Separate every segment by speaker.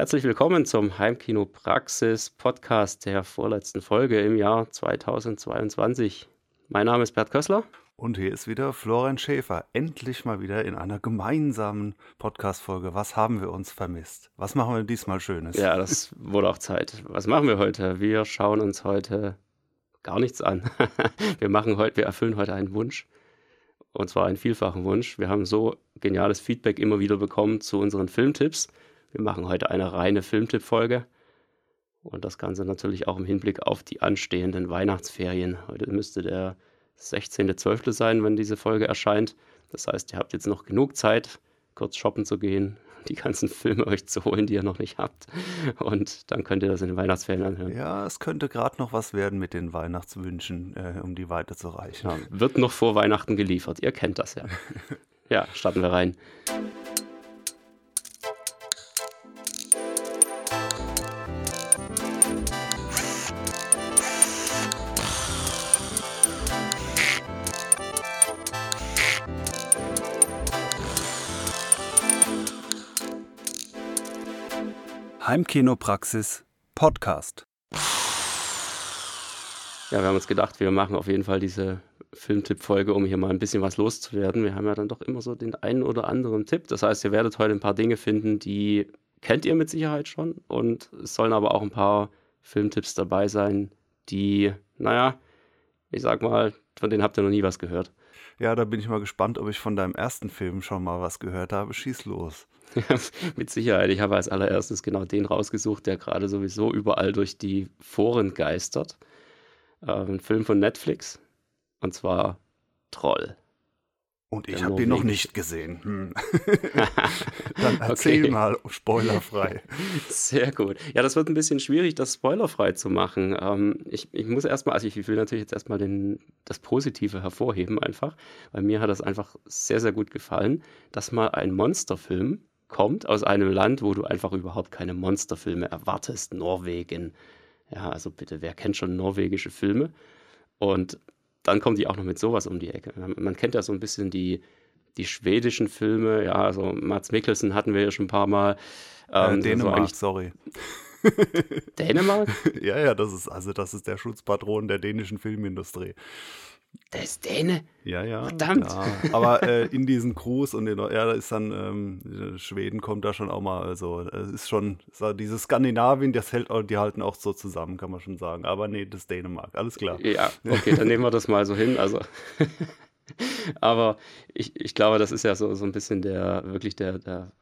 Speaker 1: Herzlich willkommen zum Heimkino Praxis Podcast der vorletzten Folge im Jahr 2022. Mein Name ist Bert Kössler.
Speaker 2: Und hier ist wieder Florian Schäfer. Endlich mal wieder in einer gemeinsamen Podcast-Folge. Was haben wir uns vermisst? Was machen wir diesmal Schönes?
Speaker 1: Ja, das wurde auch Zeit. Was machen wir heute? Wir schauen uns heute gar nichts an. wir machen heute, wir erfüllen heute einen Wunsch. Und zwar einen vielfachen Wunsch. Wir haben so geniales Feedback immer wieder bekommen zu unseren Filmtipps. Wir machen heute eine reine Filmtipp-Folge. Und das Ganze natürlich auch im Hinblick auf die anstehenden Weihnachtsferien. Heute müsste der 16.12. sein, wenn diese Folge erscheint. Das heißt, ihr habt jetzt noch genug Zeit, kurz shoppen zu gehen, die ganzen Filme euch zu holen, die ihr noch nicht habt. Und dann könnt ihr das in den Weihnachtsferien anhören.
Speaker 2: Ja, es könnte gerade noch was werden mit den Weihnachtswünschen, äh, um die weiterzureichen. Ja,
Speaker 1: wird noch vor Weihnachten geliefert. Ihr kennt das ja. ja, starten wir rein.
Speaker 2: Heimkinopraxis Podcast.
Speaker 1: Ja, wir haben uns gedacht, wir machen auf jeden Fall diese Filmtipp-Folge, um hier mal ein bisschen was loszuwerden. Wir haben ja dann doch immer so den einen oder anderen Tipp. Das heißt, ihr werdet heute ein paar Dinge finden, die kennt ihr mit Sicherheit schon. Und es sollen aber auch ein paar Filmtipps dabei sein, die, naja, ich sag mal, von denen habt ihr noch nie was gehört.
Speaker 2: Ja, da bin ich mal gespannt, ob ich von deinem ersten Film schon mal was gehört habe. Schieß los.
Speaker 1: Mit Sicherheit. Ich habe als allererstes genau den rausgesucht, der gerade sowieso überall durch die Foren geistert. Äh, ein Film von Netflix. Und zwar Troll.
Speaker 2: Und ich habe den noch nicht gesehen. Hm. Dann erzähl okay. mal, spoilerfrei.
Speaker 1: Sehr gut. Ja, das wird ein bisschen schwierig, das spoilerfrei zu machen. Ähm, ich, ich muss erstmal, also ich will natürlich jetzt erstmal den, das Positive hervorheben einfach, weil mir hat das einfach sehr, sehr gut gefallen, dass mal ein Monsterfilm kommt aus einem Land, wo du einfach überhaupt keine Monsterfilme erwartest. Norwegen. Ja, also bitte, wer kennt schon norwegische Filme? Und dann kommen die auch noch mit sowas um die Ecke. Man kennt ja so ein bisschen die, die schwedischen Filme. Ja, also Mats Mikkelsen hatten wir ja schon ein paar Mal.
Speaker 2: Ähm, äh, Dänemark, so sorry.
Speaker 1: Dänemark?
Speaker 2: ja, ja, das ist also das ist der Schutzpatron der dänischen Filmindustrie.
Speaker 1: Der ist Däne?
Speaker 2: Ja, ja.
Speaker 1: Verdammt.
Speaker 2: Ja. Aber äh, in diesen Crews und in, ja, da ist dann, ähm, Schweden kommt da schon auch mal, also es ist schon, so, dieses Skandinavien, das hält, die halten auch so zusammen, kann man schon sagen. Aber nee, das ist Dänemark, alles klar.
Speaker 1: Ja, okay, dann nehmen wir das mal so hin. Also. Aber ich, ich glaube, das ist ja so, so ein bisschen der, wirklich der, der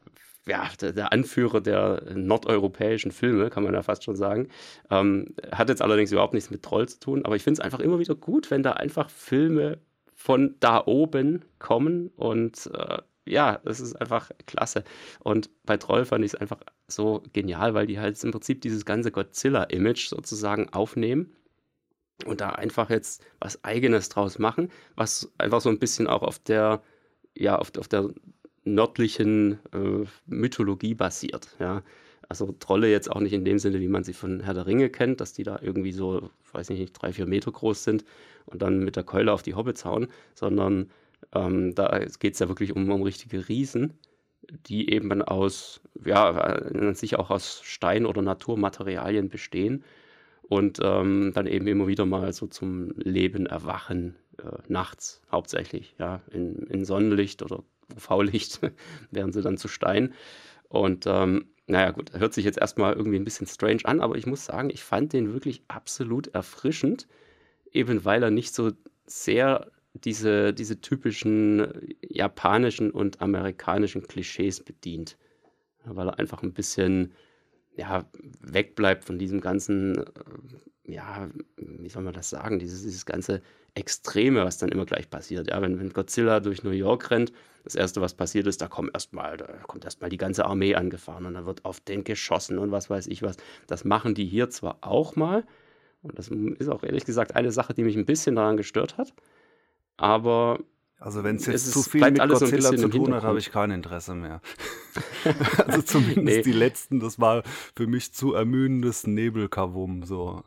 Speaker 1: ja, der, Anführer der nordeuropäischen Filme, kann man ja fast schon sagen. Ähm, hat jetzt allerdings überhaupt nichts mit Troll zu tun, aber ich finde es einfach immer wieder gut, wenn da einfach Filme von da oben kommen und äh, ja, das ist einfach klasse. Und bei Troll fand ich es einfach so genial, weil die halt im Prinzip dieses ganze Godzilla-Image sozusagen aufnehmen und da einfach jetzt was Eigenes draus machen, was einfach so ein bisschen auch auf der, ja, auf, auf der nördlichen äh, Mythologie basiert. Ja. Also Trolle jetzt auch nicht in dem Sinne, wie man sie von Herr der Ringe kennt, dass die da irgendwie so, weiß nicht, drei, vier Meter groß sind und dann mit der Keule auf die Hobbits hauen, sondern ähm, da geht es ja wirklich um, um richtige Riesen, die eben aus, ja, sich auch aus Stein oder Naturmaterialien bestehen und ähm, dann eben immer wieder mal so zum Leben erwachen, äh, nachts hauptsächlich, ja, in, in Sonnenlicht oder UV-Licht werden sie dann zu Stein. Und ähm, naja, gut, hört sich jetzt erstmal irgendwie ein bisschen strange an, aber ich muss sagen, ich fand den wirklich absolut erfrischend, eben weil er nicht so sehr diese, diese typischen japanischen und amerikanischen Klischees bedient. Weil er einfach ein bisschen ja, wegbleibt von diesem ganzen, äh, ja, wie soll man das sagen, dieses, dieses ganze Extreme, was dann immer gleich passiert. Ja, wenn, wenn Godzilla durch New York rennt, das erste, was passiert ist, da kommt erstmal, da kommt erstmal die ganze Armee angefahren und dann wird auf den geschossen und was weiß ich was. Das machen die hier zwar auch mal, und das ist auch ehrlich gesagt eine Sache, die mich ein bisschen daran gestört hat, aber
Speaker 2: also wenn es jetzt zu viel mit Godzilla zu tun hat, habe ich kein Interesse mehr. also zumindest nee. die letzten, das war für mich zu ermüdendes Nebelkavum. So.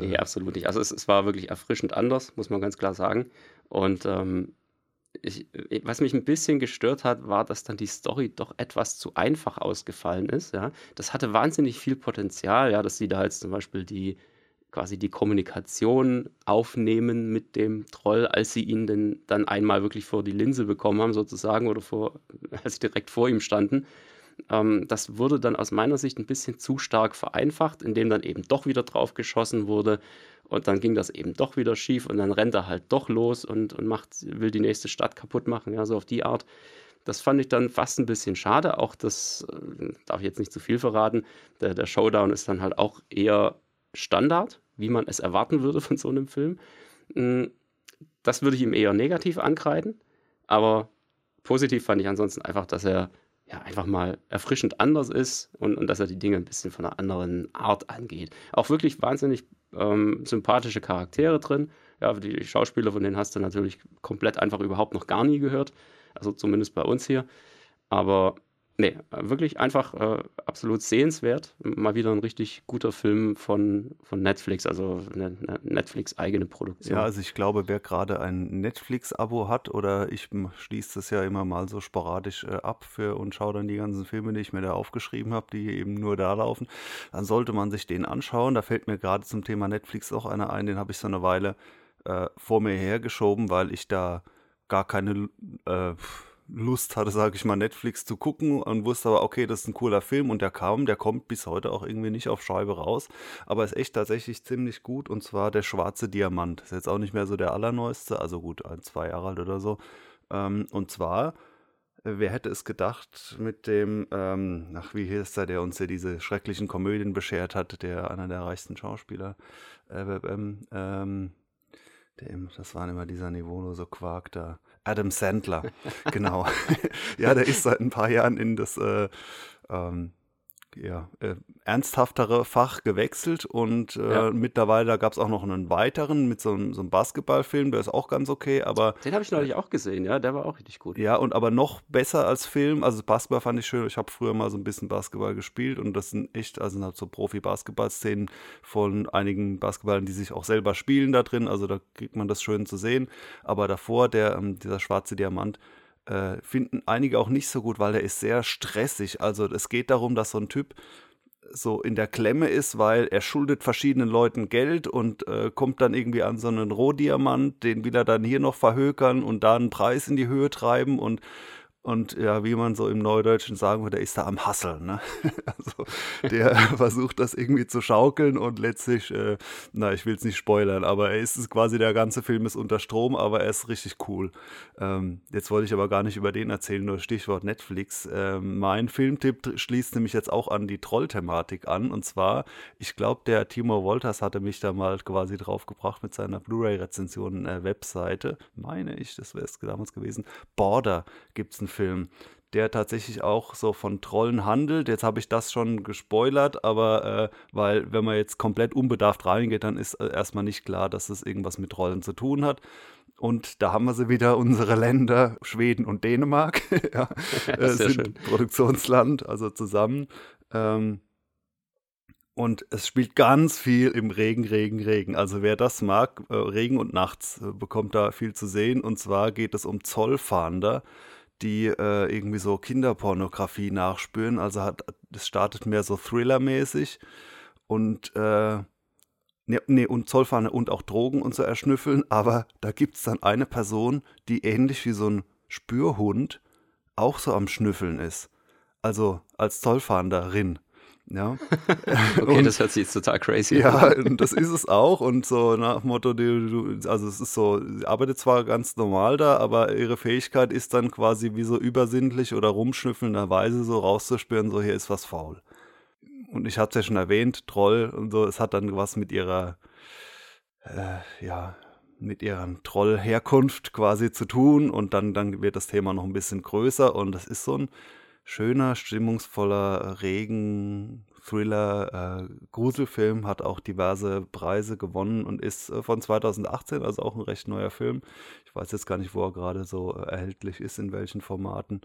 Speaker 1: Nee, absolut nicht. Also es, es, war wirklich erfrischend anders, muss man ganz klar sagen. Und ähm, ich, äh, was mich ein bisschen gestört hat, war, dass dann die Story doch etwas zu einfach ausgefallen ist, ja. Das hatte wahnsinnig viel Potenzial, ja, dass sie da jetzt zum Beispiel die quasi die Kommunikation aufnehmen mit dem Troll, als sie ihn denn dann einmal wirklich vor die Linse bekommen haben, sozusagen, oder vor, als sie direkt vor ihm standen. Ähm, das wurde dann aus meiner Sicht ein bisschen zu stark vereinfacht, indem dann eben doch wieder drauf geschossen wurde und dann ging das eben doch wieder schief und dann rennt er halt doch los und, und macht, will die nächste Stadt kaputt machen, ja, so auf die Art. Das fand ich dann fast ein bisschen schade. Auch das äh, darf ich jetzt nicht zu viel verraten. Der, der Showdown ist dann halt auch eher Standard, wie man es erwarten würde von so einem Film. Hm, das würde ich ihm eher negativ ankreiden, aber positiv fand ich ansonsten einfach, dass er ja, einfach mal erfrischend anders ist und, und dass er die Dinge ein bisschen von einer anderen Art angeht. Auch wirklich wahnsinnig ähm, sympathische Charaktere drin. Ja, die Schauspieler, von denen hast du natürlich komplett einfach überhaupt noch gar nie gehört. Also zumindest bei uns hier. Aber Nee, wirklich einfach äh, absolut sehenswert. Mal wieder ein richtig guter Film von, von Netflix, also eine, eine Netflix-eigene Produktion.
Speaker 2: Ja, also ich glaube, wer gerade ein Netflix-Abo hat oder ich schließe das ja immer mal so sporadisch äh, ab für und schaue dann die ganzen Filme, die ich mir da aufgeschrieben habe, die eben nur da laufen, dann sollte man sich den anschauen. Da fällt mir gerade zum Thema Netflix auch einer ein, den habe ich so eine Weile äh, vor mir hergeschoben, weil ich da gar keine äh, Lust hatte, sage ich mal, Netflix zu gucken und wusste aber, okay, das ist ein cooler Film und der kam, der kommt bis heute auch irgendwie nicht auf Scheibe raus, aber ist echt tatsächlich ziemlich gut und zwar der Schwarze Diamant. Ist jetzt auch nicht mehr so der allerneueste, also gut, ein, zwei Jahre alt oder so. Ähm, und zwar, äh, wer hätte es gedacht mit dem, ähm, ach, wie hieß er, der uns ja diese schrecklichen Komödien beschert hat, der einer der reichsten Schauspieler, äh, ähm, ähm, der, das war immer dieser niveaulose Quark da. Adam Sandler, genau. ja, der ist seit ein paar Jahren in das äh, ähm, ja, äh, ernsthaftere Fach gewechselt und äh, ja. mittlerweile gab es auch noch einen weiteren mit so, einem, so einem Basketballfilm, der ist auch ganz okay, aber.
Speaker 1: Den habe ich neulich auch gesehen, ja, der war auch richtig gut.
Speaker 2: Ja, und aber noch besser als Film. Also Basketball fand ich schön. Ich habe früher mal so ein bisschen Basketball gespielt und das sind echt, also sind halt so Profi-Basketball-Szenen von einigen Basketballern, die sich auch selber spielen da drin. Also da kriegt man das schön zu sehen. Aber davor, der, ähm, dieser schwarze Diamant, äh, finden einige auch nicht so gut, weil der ist sehr stressig. Also es geht darum, dass so ein Typ so in der Klemme ist, weil er schuldet verschiedenen Leuten Geld und äh, kommt dann irgendwie an so einen Rohdiamant, den will er dann hier noch verhökern und da einen Preis in die Höhe treiben und und ja, wie man so im Neudeutschen sagen würde, ist da am Hasseln. Ne? Also der versucht das irgendwie zu schaukeln und letztlich, äh, na, ich will es nicht spoilern, aber er ist quasi, der ganze Film ist unter Strom, aber er ist richtig cool. Ähm, jetzt wollte ich aber gar nicht über den erzählen, nur Stichwort Netflix. Ähm, mein Filmtipp schließt nämlich jetzt auch an die Troll-Thematik an. Und zwar, ich glaube, der Timo Wolters hatte mich da mal quasi draufgebracht mit seiner Blu-ray-Rezension-Webseite. Äh, Meine ich, das wäre es damals gewesen. Border gibt es einen Film, der tatsächlich auch so von Trollen handelt. Jetzt habe ich das schon gespoilert, aber äh, weil wenn man jetzt komplett unbedarft reingeht, dann ist äh, erstmal nicht klar, dass es irgendwas mit Trollen zu tun hat. Und da haben wir sie wieder, unsere Länder, Schweden und Dänemark, ja, äh, sind schön. Produktionsland, also zusammen. Ähm, und es spielt ganz viel im Regen, Regen, Regen. Also wer das mag, äh, Regen und nachts, äh, bekommt da viel zu sehen. Und zwar geht es um Zollfahnder die äh, irgendwie so Kinderpornografie nachspüren. Also hat es startet mehr so Thriller-mäßig und äh, nee, nee, und Zollfahne und auch Drogen und so erschnüffeln, aber da gibt es dann eine Person, die ähnlich wie so ein Spürhund auch so am Schnüffeln ist. Also als Zollfahnderin. Ja.
Speaker 1: okay, und, das hört sich jetzt total crazy
Speaker 2: an. Ja, und das ist es auch. Und so nach dem Motto, die, du, also es ist so, sie arbeitet zwar ganz normal da, aber ihre Fähigkeit ist dann quasi wie so übersinnlich oder rumschnüffelnderweise so rauszuspüren, so hier ist was faul. Und ich hatte es ja schon erwähnt, Troll und so, es hat dann was mit ihrer, äh, ja, mit ihren Trollherkunft quasi zu tun und dann, dann wird das Thema noch ein bisschen größer und das ist so ein schöner, stimmungsvoller Regen, Thriller, äh, Gruselfilm, hat auch diverse Preise gewonnen und ist äh, von 2018, also auch ein recht neuer Film. Ich weiß jetzt gar nicht, wo er gerade so äh, erhältlich ist, in welchen Formaten.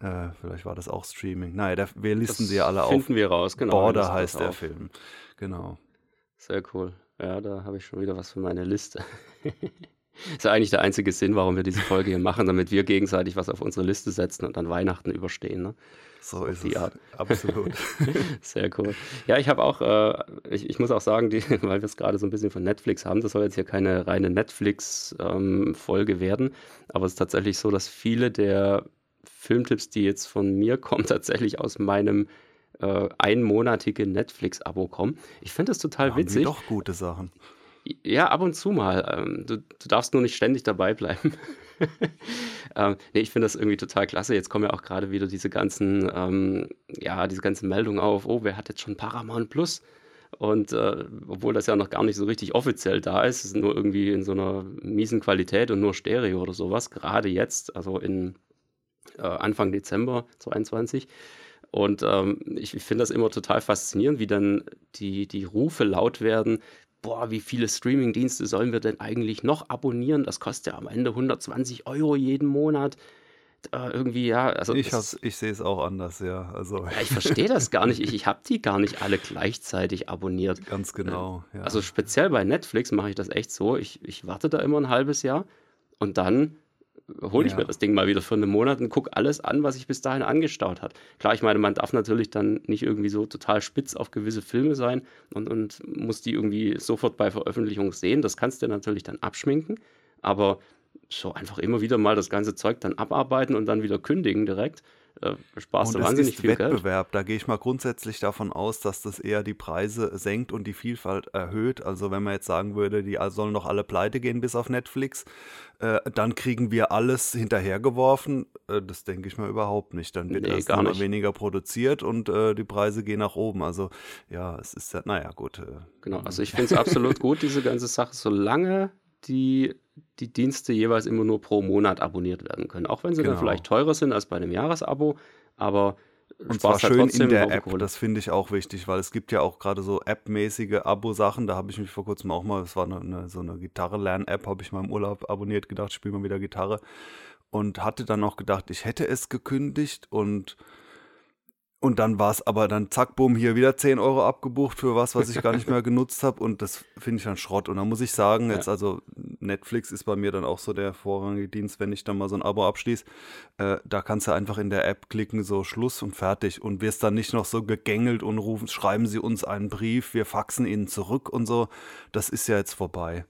Speaker 2: Äh, vielleicht war das auch Streaming. Naja, der, wir listen das sie ja alle
Speaker 1: finden auf. Finden wir raus, genau.
Speaker 2: Border heißt der Film. Genau.
Speaker 1: Sehr cool. Ja, da habe ich schon wieder was für meine Liste. Das ist ja eigentlich der einzige Sinn, warum wir diese Folge hier machen, damit wir gegenseitig was auf unsere Liste setzen und dann Weihnachten überstehen. Ne?
Speaker 2: So ist die es. Art. Absolut.
Speaker 1: Sehr cool. Ja, ich habe auch, äh, ich, ich, muss auch sagen, die, weil wir es gerade so ein bisschen von Netflix haben, das soll jetzt hier keine reine Netflix-Folge ähm, werden, aber es ist tatsächlich so, dass viele der Filmtipps, die jetzt von mir kommen, tatsächlich aus meinem äh, einmonatigen Netflix-Abo kommen. Ich finde das total
Speaker 2: da
Speaker 1: witzig.
Speaker 2: Haben die doch gute Sachen.
Speaker 1: Ja, ab und zu mal. Ähm, du, du darfst nur nicht ständig dabei bleiben. ähm, nee, ich finde das irgendwie total klasse. Jetzt kommen ja auch gerade wieder diese ganzen, ähm, ja, diese ganzen Meldungen auf, oh, wer hat jetzt schon Paramount Plus? Und äh, obwohl das ja noch gar nicht so richtig offiziell da ist, ist nur irgendwie in so einer miesen Qualität und nur Stereo oder sowas, gerade jetzt, also in äh, Anfang Dezember 2022. Und ähm, ich, ich finde das immer total faszinierend, wie dann die, die Rufe laut werden, boah, wie viele Streaming-Dienste sollen wir denn eigentlich noch abonnieren? Das kostet ja am Ende 120 Euro jeden Monat. Äh, irgendwie, ja. Also
Speaker 2: ich, ich sehe es auch anders, ja. Also.
Speaker 1: ja ich verstehe das gar nicht. Ich, ich habe die gar nicht alle gleichzeitig abonniert.
Speaker 2: Ganz genau,
Speaker 1: ja. Also speziell bei Netflix mache ich das echt so. Ich, ich warte da immer ein halbes Jahr und dann hole ich ja. mir das Ding mal wieder für einen Monat und gucke alles an, was ich bis dahin angestaut hat. Klar, ich meine, man darf natürlich dann nicht irgendwie so total spitz auf gewisse Filme sein und, und muss die irgendwie sofort bei Veröffentlichung sehen. Das kannst du natürlich dann abschminken, aber so einfach immer wieder mal das ganze Zeug dann abarbeiten und dann wieder kündigen direkt äh, sparst
Speaker 2: und
Speaker 1: du wahnsinnig viel
Speaker 2: Wettbewerb.
Speaker 1: Geld.
Speaker 2: Da gehe ich mal grundsätzlich davon aus, dass das eher die Preise senkt und die Vielfalt erhöht. Also wenn man jetzt sagen würde, die sollen noch alle pleite gehen bis auf Netflix, äh, dann kriegen wir alles hinterhergeworfen. Äh, das denke ich mal überhaupt nicht. Dann wird nee, erst immer weniger produziert und äh, die Preise gehen nach oben. Also ja, es ist ja, naja, gut. Äh,
Speaker 1: genau, also ich finde es absolut gut, diese ganze Sache, solange die die Dienste jeweils immer nur pro Monat abonniert werden können. Auch wenn sie genau. dann vielleicht teurer sind als bei einem Jahresabo, aber
Speaker 2: und zwar halt schön in der App, das finde ich auch wichtig, weil es gibt ja auch gerade so App-mäßige Abo-Sachen. Da habe ich mich vor kurzem auch mal, das war eine, eine, so eine Gitarre-Lern-App, habe ich mal im Urlaub abonniert, gedacht, ich spiele mal wieder Gitarre. Und hatte dann auch gedacht, ich hätte es gekündigt und und dann war es aber dann zack, bumm, hier wieder 10 Euro abgebucht für was, was ich gar nicht mehr genutzt habe. Und das finde ich dann Schrott. Und da muss ich sagen, jetzt ja. also Netflix ist bei mir dann auch so der vorrangige Dienst, wenn ich dann mal so ein Abo abschließe. Äh, da kannst du einfach in der App klicken, so Schluss und fertig. Und wirst dann nicht noch so gegängelt und rufen, schreiben Sie uns einen Brief, wir faxen Ihnen zurück und so. Das ist ja jetzt vorbei.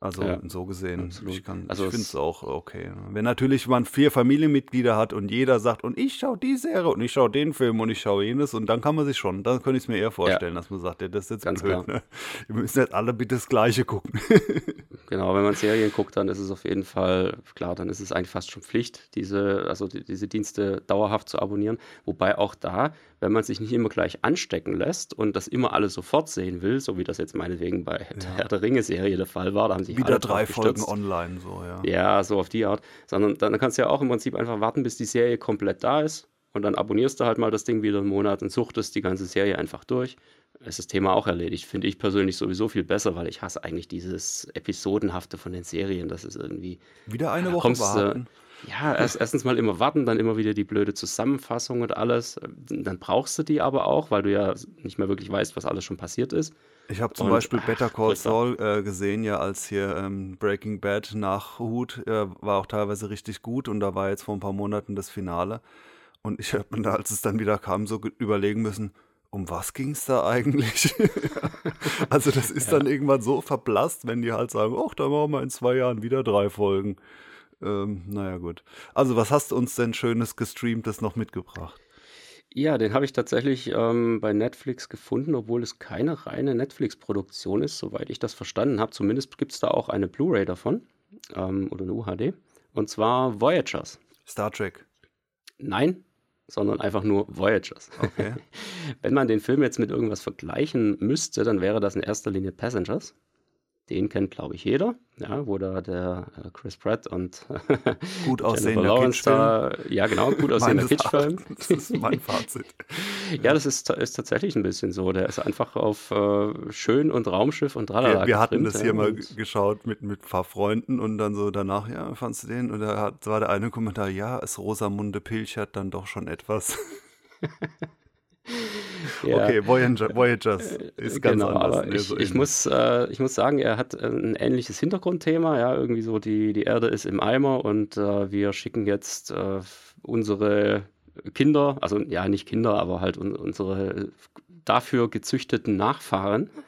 Speaker 2: Also ja, so gesehen, absolut. ich, also ich finde es auch okay. Wenn natürlich man vier Familienmitglieder hat und jeder sagt, und ich schaue die Serie und ich schaue den Film und ich schaue jenes und dann kann man sich schon, dann könnte ich es mir eher vorstellen, ja. dass man sagt, ja, das ist jetzt Ganz blöd. Ne? Wir müssen jetzt alle bitte das Gleiche gucken.
Speaker 1: genau, wenn man Serien guckt, dann ist es auf jeden Fall, klar, dann ist es eigentlich fast schon Pflicht, diese, also die, diese Dienste dauerhaft zu abonnieren. Wobei auch da, wenn man sich nicht immer gleich anstecken lässt und das immer alles sofort sehen will, so wie das jetzt meinetwegen bei ja. der Herr der Ringe-Serie der Fall war, da haben sich
Speaker 2: wieder drei Folgen online, so, ja.
Speaker 1: Ja, so auf die Art. Sondern dann kannst du ja auch im Prinzip einfach warten, bis die Serie komplett da ist. Und dann abonnierst du halt mal das Ding wieder einen Monat und suchtest die ganze Serie einfach durch. ist das Thema auch erledigt. Finde ich persönlich sowieso viel besser, weil ich hasse eigentlich dieses Episodenhafte von den Serien. Das ist irgendwie.
Speaker 2: Wieder eine Woche warten.
Speaker 1: Ja, erst, erstens mal immer warten, dann immer wieder die blöde Zusammenfassung und alles. Dann brauchst du die aber auch, weil du ja nicht mehr wirklich weißt, was alles schon passiert ist.
Speaker 2: Ich habe zum und, Beispiel ach, Better Call Saul äh, gesehen, ja, als hier ähm, Breaking Bad nachhut, äh, war auch teilweise richtig gut und da war jetzt vor ein paar Monaten das Finale. Und ich habe mir da, als es dann wieder kam, so überlegen müssen, um was ging es da eigentlich? also das ist ja. dann irgendwann so verblasst, wenn die halt sagen, ach, da machen wir in zwei Jahren wieder drei Folgen. Ähm, naja, gut. Also, was hast du uns denn Schönes gestreamtes noch mitgebracht?
Speaker 1: Ja, den habe ich tatsächlich ähm, bei Netflix gefunden, obwohl es keine reine Netflix-Produktion ist, soweit ich das verstanden habe. Zumindest gibt es da auch eine Blu-ray davon ähm, oder eine UHD. Und zwar Voyagers.
Speaker 2: Star Trek.
Speaker 1: Nein, sondern einfach nur Voyagers.
Speaker 2: Okay.
Speaker 1: Wenn man den Film jetzt mit irgendwas vergleichen müsste, dann wäre das in erster Linie Passengers. Den kennt, glaube ich, jeder, ja, wo da der äh, Chris Pratt und
Speaker 2: gut aussehender Lawrence da,
Speaker 1: ja genau, gut aussehender Kitschfilm.
Speaker 2: Das ist mein Fazit.
Speaker 1: ja, das ist, ist tatsächlich ein bisschen so. Der ist einfach auf äh, Schön und Raumschiff und tralala.
Speaker 2: Wir, wir hatten das hier mal geschaut mit, mit ein paar Freunden und dann so danach, ja, fandst du den? Und da hat, war der eine Kommentar, ja, es Rosamunde Pilchert dann doch schon etwas. Ja. Okay, Voyager, Voyagers ist ganz genau, anders.
Speaker 1: Aber ich, ich, muss, äh, ich muss sagen, er hat ein ähnliches Hintergrundthema. Ja, irgendwie so, die, die Erde ist im Eimer und äh, wir schicken jetzt äh, unsere Kinder, also ja, nicht Kinder, aber halt un unsere dafür gezüchteten Nachfahren.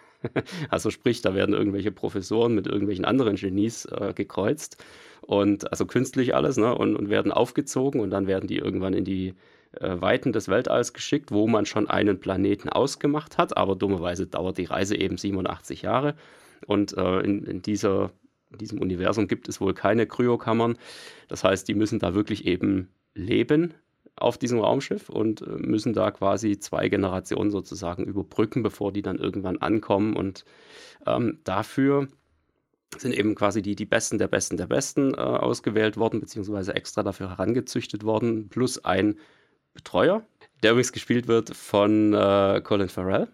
Speaker 1: Also sprich, da werden irgendwelche Professoren mit irgendwelchen anderen Genies äh, gekreuzt und also künstlich alles, ne, und, und werden aufgezogen und dann werden die irgendwann in die äh, Weiten des Weltalls geschickt, wo man schon einen Planeten ausgemacht hat, aber dummerweise dauert die Reise eben 87 Jahre und äh, in, in dieser in diesem Universum gibt es wohl keine Kryokammern. Das heißt, die müssen da wirklich eben leben auf diesem Raumschiff und äh, müssen da quasi zwei Generationen sozusagen überbrücken, bevor die dann irgendwann ankommen. Und ähm, dafür sind eben quasi die, die Besten der Besten der Besten äh, ausgewählt worden, beziehungsweise extra dafür herangezüchtet worden, plus ein Betreuer, der übrigens gespielt wird von äh, Colin Farrell.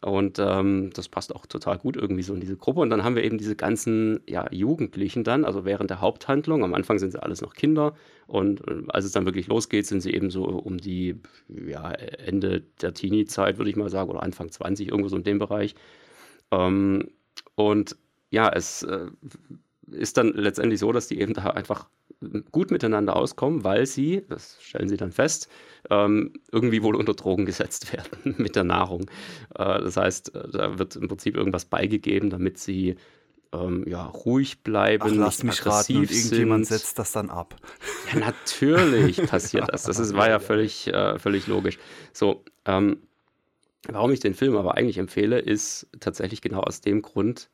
Speaker 1: Und ähm, das passt auch total gut irgendwie so in diese Gruppe. Und dann haben wir eben diese ganzen ja, Jugendlichen dann, also während der Haupthandlung. Am Anfang sind sie alles noch Kinder. Und äh, als es dann wirklich losgeht, sind sie eben so um die ja, Ende der Teenie-Zeit, würde ich mal sagen, oder Anfang 20, irgendwo so in dem Bereich. Ähm, und ja, es äh, ist dann letztendlich so, dass die eben da einfach gut miteinander auskommen, weil sie, das stellen sie dann fest, ähm, irgendwie wohl unter Drogen gesetzt werden mit der Nahrung. Äh, das heißt, äh, da wird im Prinzip irgendwas beigegeben, damit sie ähm, ja, ruhig bleiben, Ach,
Speaker 2: lass mich raten, und irgendjemand sind. setzt das dann ab.
Speaker 1: Ja, natürlich passiert das. Das ist, war ja völlig, äh, völlig logisch. So, ähm, warum ich den Film aber eigentlich empfehle, ist tatsächlich genau aus dem Grund,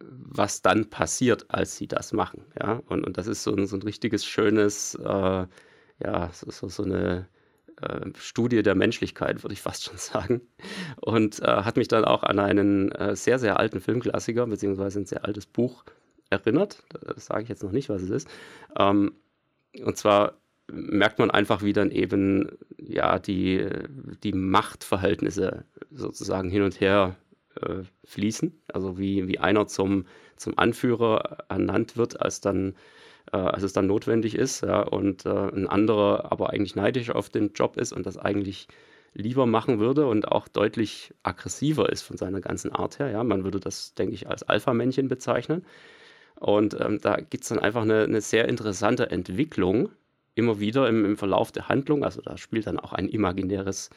Speaker 1: was dann passiert, als sie das machen. Ja? Und, und das ist so ein, so ein richtiges schönes, äh, ja, so, so, so eine äh, Studie der Menschlichkeit, würde ich fast schon sagen. Und äh, hat mich dann auch an einen äh, sehr, sehr alten Filmklassiker, beziehungsweise ein sehr altes Buch erinnert. Das sage ich jetzt noch nicht, was es ist. Ähm, und zwar merkt man einfach, wie dann eben ja die, die Machtverhältnisse sozusagen hin und her äh, fließen. Also wie, wie einer zum, zum Anführer ernannt wird, als dann äh, als es dann notwendig ist, ja, und äh, ein anderer aber eigentlich neidisch auf den Job ist und das eigentlich lieber machen würde und auch deutlich aggressiver ist von seiner ganzen Art her. Ja. Man würde das, denke ich, als Alpha-Männchen bezeichnen. Und ähm, da gibt es dann einfach eine, eine, sehr interessante Entwicklung immer wieder im, im, Verlauf der Handlung. Also da spielt dann auch ein imaginäres,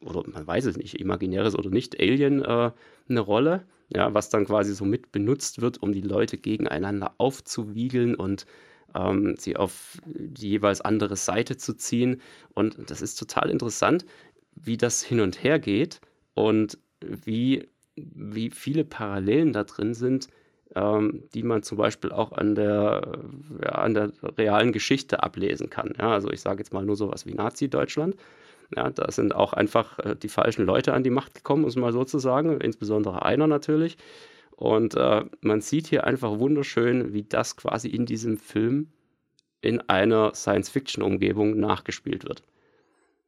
Speaker 1: oder man weiß es nicht, imaginäres oder nicht, Alien äh, eine Rolle, ja, was dann quasi so mit benutzt wird, um die Leute gegeneinander aufzuwiegeln und ähm, sie auf die jeweils andere Seite zu ziehen. Und das ist total interessant, wie das hin und her geht und wie, wie viele Parallelen da drin sind, ähm, die man zum Beispiel auch an der, ja, an der realen Geschichte ablesen kann. Ja, also ich sage jetzt mal nur sowas wie Nazi-Deutschland. Ja, da sind auch einfach äh, die falschen Leute an die Macht gekommen, um es mal so zu sagen, insbesondere einer natürlich. Und äh, man sieht hier einfach wunderschön, wie das quasi in diesem Film in einer Science-Fiction-Umgebung nachgespielt wird.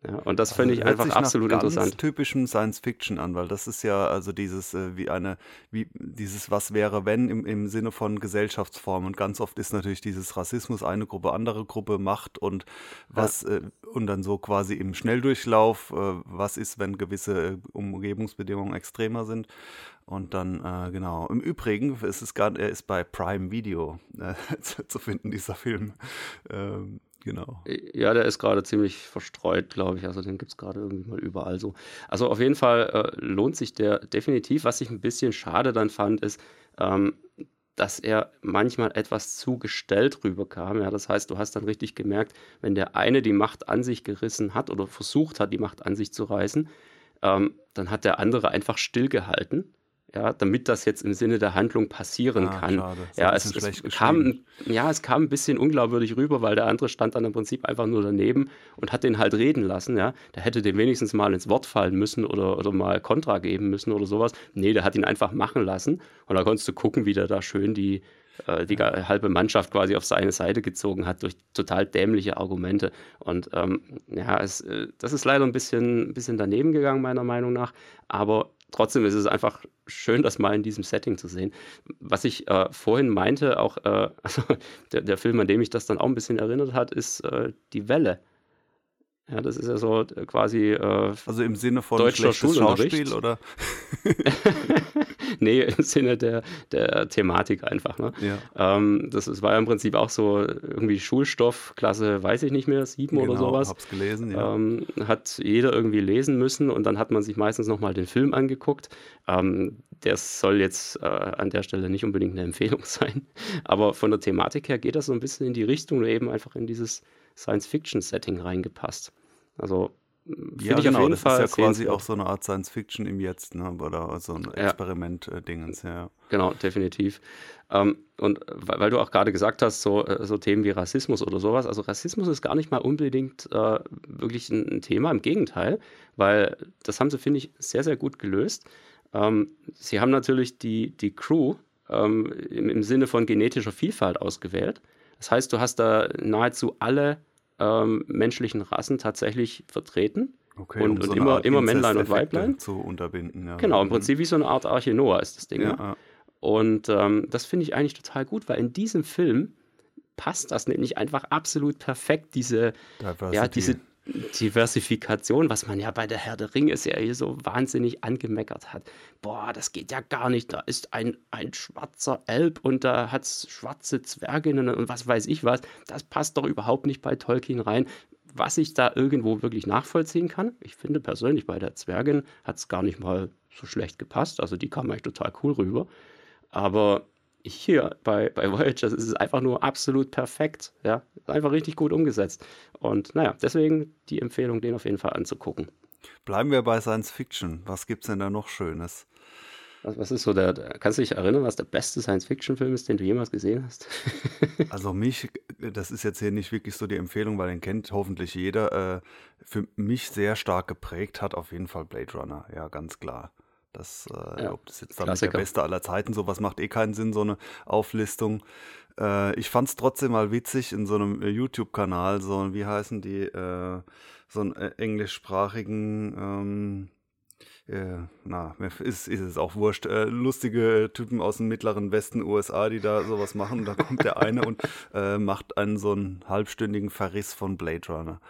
Speaker 1: Ja, und das also finde ich einfach absolut nach ganz interessant.
Speaker 2: typischen Science Fiction an, weil das ist ja also dieses äh, wie eine wie dieses was wäre wenn im, im Sinne von Gesellschaftsform und ganz oft ist natürlich dieses Rassismus eine Gruppe andere Gruppe Macht und was ja. äh, und dann so quasi im Schnelldurchlauf äh, was ist wenn gewisse äh, Umgebungsbedingungen extremer sind und dann äh, genau im Übrigen ist es gar er ist bei Prime Video äh, zu finden dieser Film ähm, Genau.
Speaker 1: Ja, der ist gerade ziemlich verstreut, glaube ich. Also den gibt es gerade irgendwie mal überall so. Also auf jeden Fall äh, lohnt sich der definitiv. Was ich ein bisschen schade dann fand, ist, ähm, dass er manchmal etwas zu gestellt rüberkam. Ja, das heißt, du hast dann richtig gemerkt, wenn der eine die Macht an sich gerissen hat oder versucht hat, die Macht an sich zu reißen, ähm, dann hat der andere einfach stillgehalten ja, damit das jetzt im Sinne der Handlung passieren ah, kann. Ja, es, es kam, ja, es kam ein bisschen unglaubwürdig rüber, weil der andere stand dann im Prinzip einfach nur daneben und hat den halt reden lassen. Ja, der hätte dem wenigstens mal ins Wort fallen müssen oder, oder mal Kontra geben müssen oder sowas. Nee, der hat ihn einfach machen lassen und da konntest du gucken, wie der da schön die, äh, die halbe Mannschaft quasi auf seine Seite gezogen hat durch total dämliche Argumente. Und ähm, ja, es, äh, das ist leider ein bisschen, ein bisschen daneben gegangen, meiner Meinung nach. Aber trotzdem ist es einfach schön, das mal in diesem Setting zu sehen. Was ich äh, vorhin meinte, auch äh, also der, der, Film, an dem mich das dann auch ein bisschen erinnert hat, ist äh, Die Welle. Ja, das ist ja so äh, quasi. Äh,
Speaker 2: also im Sinne von
Speaker 1: deutscher
Speaker 2: Schauspiel oder?
Speaker 1: nee, im Sinne der, der Thematik einfach. Ne?
Speaker 2: Ja.
Speaker 1: Ähm, das, das war ja im Prinzip auch so irgendwie Schulstoff, Klasse, weiß ich nicht mehr, sieben
Speaker 2: genau,
Speaker 1: oder sowas.
Speaker 2: Hab's gelesen, ja.
Speaker 1: Ähm, hat jeder irgendwie lesen müssen und dann hat man sich meistens nochmal den Film angeguckt. Ähm, der soll jetzt äh, an der Stelle nicht unbedingt eine Empfehlung sein, aber von der Thematik her geht das so ein bisschen in die Richtung, eben einfach in dieses Science-Fiction-Setting reingepasst. Also
Speaker 2: ja, ich genau, auf jeden das Fall ist ja quasi auch so eine Art Science-Fiction im Jetzt, ne? oder so ein Experiment-Dingens, ja. ja.
Speaker 1: Genau, definitiv. Ähm, und weil, du auch gerade gesagt hast, so, äh, so Themen wie Rassismus oder sowas, also Rassismus ist gar nicht mal unbedingt äh, wirklich ein, ein, Thema, im Gegenteil, weil das haben sie, finde ich, sehr, sehr gut gelöst. Ähm, sie haben natürlich die, die Crew ähm, im, im Sinne von genetischer Vielfalt ausgewählt. Das heißt, du hast da nahezu alle ähm, menschlichen Rassen tatsächlich vertreten.
Speaker 2: Okay,
Speaker 1: und,
Speaker 2: um
Speaker 1: und
Speaker 2: so
Speaker 1: immer, immer Männlein und Weiblein.
Speaker 2: Zu unterbinden, ja.
Speaker 1: Genau, im Prinzip wie so eine Art Arche Noah ist das Ding.
Speaker 2: Ja,
Speaker 1: ne?
Speaker 2: ja.
Speaker 1: Und ähm, das finde ich eigentlich total gut, weil in diesem Film passt das nämlich einfach absolut perfekt, diese, ja, diese Diversifikation, was man ja bei der Herr der Ringe-Serie so wahnsinnig angemeckert hat. Boah, das geht ja gar nicht. Da ist ein, ein schwarzer Elb und da hat es schwarze Zwerginnen und was weiß ich was. Das passt doch überhaupt nicht bei Tolkien rein. Was ich da irgendwo wirklich nachvollziehen kann, ich finde persönlich bei der Zwergin hat es gar nicht mal so schlecht gepasst. Also die kam eigentlich total cool rüber. Aber hier bei, bei Voyager ist es einfach nur absolut perfekt. Ja, einfach richtig gut umgesetzt. Und naja, deswegen die Empfehlung, den auf jeden Fall anzugucken.
Speaker 2: Bleiben wir bei Science Fiction. Was gibt es denn da noch Schönes?
Speaker 1: Was, was ist so der, der, kannst du dich erinnern, was der beste Science-Fiction-Film ist, den du jemals gesehen hast?
Speaker 2: also mich, das ist jetzt hier nicht wirklich so die Empfehlung, weil den kennt hoffentlich jeder. Äh, für mich sehr stark geprägt hat auf jeden Fall Blade Runner, ja, ganz klar. Das, äh, ja, ob das jetzt damit der beste aller Zeiten, sowas macht eh keinen Sinn, so eine Auflistung. Äh, ich fand es trotzdem mal witzig in so einem äh, YouTube-Kanal, so, wie heißen die, äh, so einen äh, englischsprachigen, ähm, äh, na, ist, ist es auch wurscht, äh, lustige Typen aus dem mittleren Westen USA, die da sowas machen. Und da kommt der eine und äh, macht einen so einen halbstündigen Verriss von Blade Runner.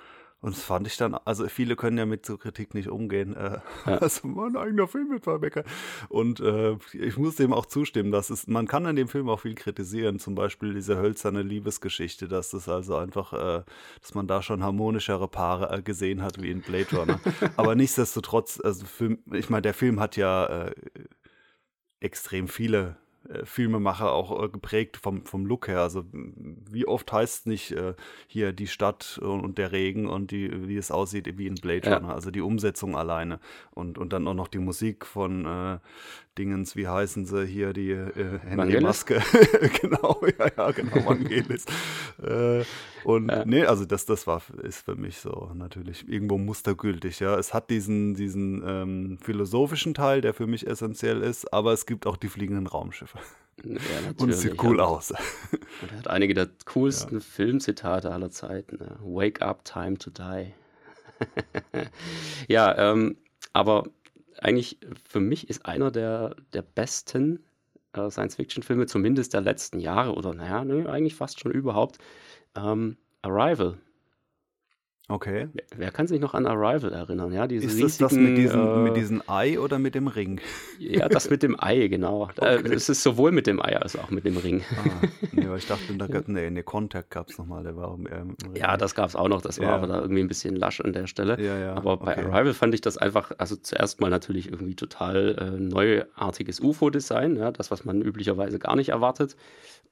Speaker 2: Und das fand ich dann, also viele können ja mit so Kritik nicht umgehen. Äh, ja. Also mein eigener Film mit Verbecker. Und äh, ich muss dem auch zustimmen, dass es, man kann an dem Film auch viel kritisieren. Zum Beispiel diese hölzerne Liebesgeschichte, dass das also einfach, äh, dass man da schon harmonischere Paare äh, gesehen hat wie in Blade Runner. Aber nichtsdestotrotz, also Film, ich meine, der Film hat ja äh, extrem viele Filmemacher auch äh, geprägt vom, vom Look her. Also wie oft heißt es nicht äh, hier die Stadt und der Regen und die, wie es aussieht wie in Blade Runner. Ja. Also die Umsetzung alleine und, und dann auch noch die Musik von äh, Dingens, wie heißen sie hier, die äh, Henry Maske. genau, ja, ja, genau, Vangelis. äh, und ja. nee, also das, das war, ist für mich so natürlich irgendwo mustergültig, ja. Es hat diesen, diesen ähm, philosophischen Teil, der für mich essentiell ist, aber es gibt auch die fliegenden Raumschiffe. Ja, und es sieht cool aus.
Speaker 1: Und er hat einige der coolsten ja. Filmzitate aller Zeiten. Ne? Wake up, time to die. ja, ähm, aber eigentlich für mich ist einer der, der besten äh, Science-Fiction-Filme, zumindest der letzten Jahre oder naja, ne, eigentlich fast schon überhaupt, ähm, Arrival.
Speaker 2: Okay.
Speaker 1: Wer, wer, kann sich noch an Arrival erinnern? Ja,
Speaker 2: diese ist das riesigen, das mit diesem, äh, mit diesem Ei oder mit dem Ring?
Speaker 1: Ja, das mit dem Ei, genau. Äh, okay. es ist sowohl mit dem Ei als auch mit dem Ring.
Speaker 2: Ah, nee, weil ich dachte, da gab nee, nee, Contact gab es nochmal, der war
Speaker 1: ähm, Ja, das gab es auch noch, das war ja. aber da irgendwie ein bisschen lasch an der Stelle.
Speaker 2: Ja, ja,
Speaker 1: aber bei okay. Arrival fand ich das einfach, also zuerst mal natürlich irgendwie total äh, neuartiges UFO-Design, ja, das, was man üblicherweise gar nicht erwartet.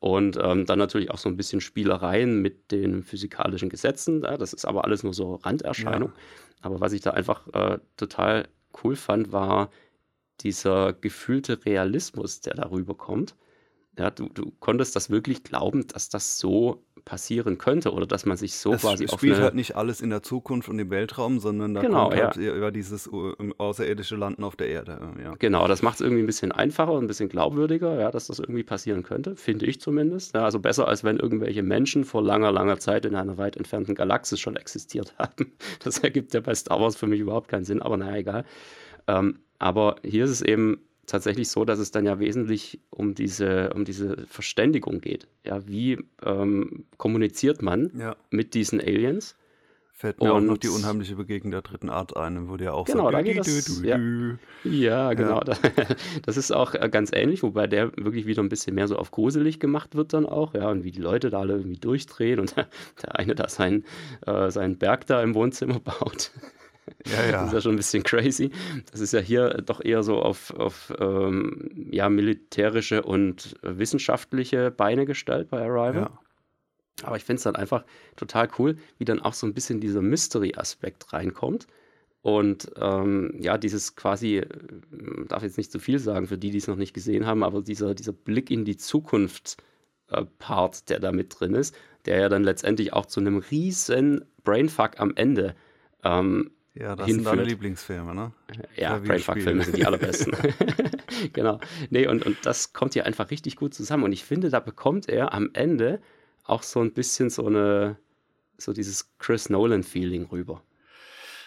Speaker 1: Und ähm, dann natürlich auch so ein bisschen Spielereien mit den physikalischen Gesetzen. Ja, das ist aber alles nur so Randerscheinung. Ja. Aber was ich da einfach äh, total cool fand, war dieser gefühlte Realismus, der darüber kommt. Ja, du, du konntest das wirklich glauben, dass das so passieren könnte oder dass man sich so
Speaker 2: es
Speaker 1: quasi
Speaker 2: spielt halt nicht alles in der Zukunft und im Weltraum, sondern da
Speaker 1: genau,
Speaker 2: kommt halt
Speaker 1: ja.
Speaker 2: über dieses außerirdische Landen auf der Erde. Ja.
Speaker 1: Genau, das macht es irgendwie ein bisschen einfacher und ein bisschen glaubwürdiger, ja, dass das irgendwie passieren könnte, finde ich zumindest. Ja, also besser, als wenn irgendwelche Menschen vor langer, langer Zeit in einer weit entfernten Galaxis schon existiert haben. Das ergibt ja bei Star Wars für mich überhaupt keinen Sinn, aber naja, egal. Ähm, aber hier ist es eben tatsächlich so, dass es dann ja wesentlich um diese, um diese Verständigung geht. Ja, wie ähm, kommuniziert man
Speaker 2: ja.
Speaker 1: mit diesen Aliens?
Speaker 2: Fällt mir auch noch die unheimliche Begegnung der dritten Art ein, wo der auch
Speaker 1: genau,
Speaker 2: so.
Speaker 1: Da geht das, ja. ja, genau. Ja. Das ist auch äh, ganz ähnlich, wobei der wirklich wieder ein bisschen mehr so auf gruselig gemacht wird dann auch, ja, und wie die Leute da alle irgendwie durchdrehen und der eine da seinen, äh, seinen Berg da im Wohnzimmer baut. Ja, ja. Das ist ja schon ein bisschen crazy. Das ist ja hier doch eher so auf, auf ähm, ja, militärische und wissenschaftliche Beine gestellt bei Arrival. Ja. Aber ich finde es dann einfach total cool, wie dann auch so ein bisschen dieser Mystery-Aspekt reinkommt. Und ähm, ja, dieses quasi, äh, darf jetzt nicht zu viel sagen für die, die es noch nicht gesehen haben, aber dieser, dieser Blick in die Zukunft-Part, äh, der da mit drin ist, der ja dann letztendlich auch zu einem riesen Brainfuck am Ende ähm,
Speaker 2: ja, das hinführt. sind deine Lieblingsfilme, ne?
Speaker 1: Ja, Brainfuck-Filme sind die allerbesten. genau. Nee, und, und das kommt hier einfach richtig gut zusammen. Und ich finde, da bekommt er am Ende auch so ein bisschen so eine, so dieses Chris Nolan-Feeling rüber.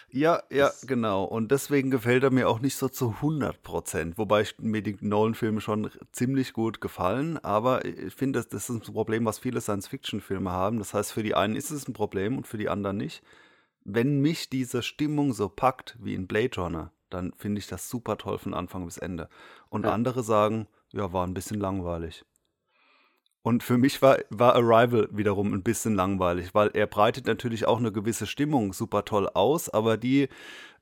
Speaker 2: Ja, ja, das, genau. Und deswegen gefällt er mir auch nicht so zu 100 Prozent. Wobei ich, mir die Nolan-Filme schon ziemlich gut gefallen. Aber ich finde, das, das ist ein Problem, was viele Science-Fiction-Filme haben. Das heißt, für die einen ist es ein Problem und für die anderen nicht. Wenn mich diese Stimmung so packt wie in Blade Runner, dann finde ich das super toll von Anfang bis Ende. Und ja. andere sagen, ja, war ein bisschen langweilig. Und für mich war, war Arrival wiederum ein bisschen langweilig, weil er breitet natürlich auch eine gewisse Stimmung super toll aus, aber die,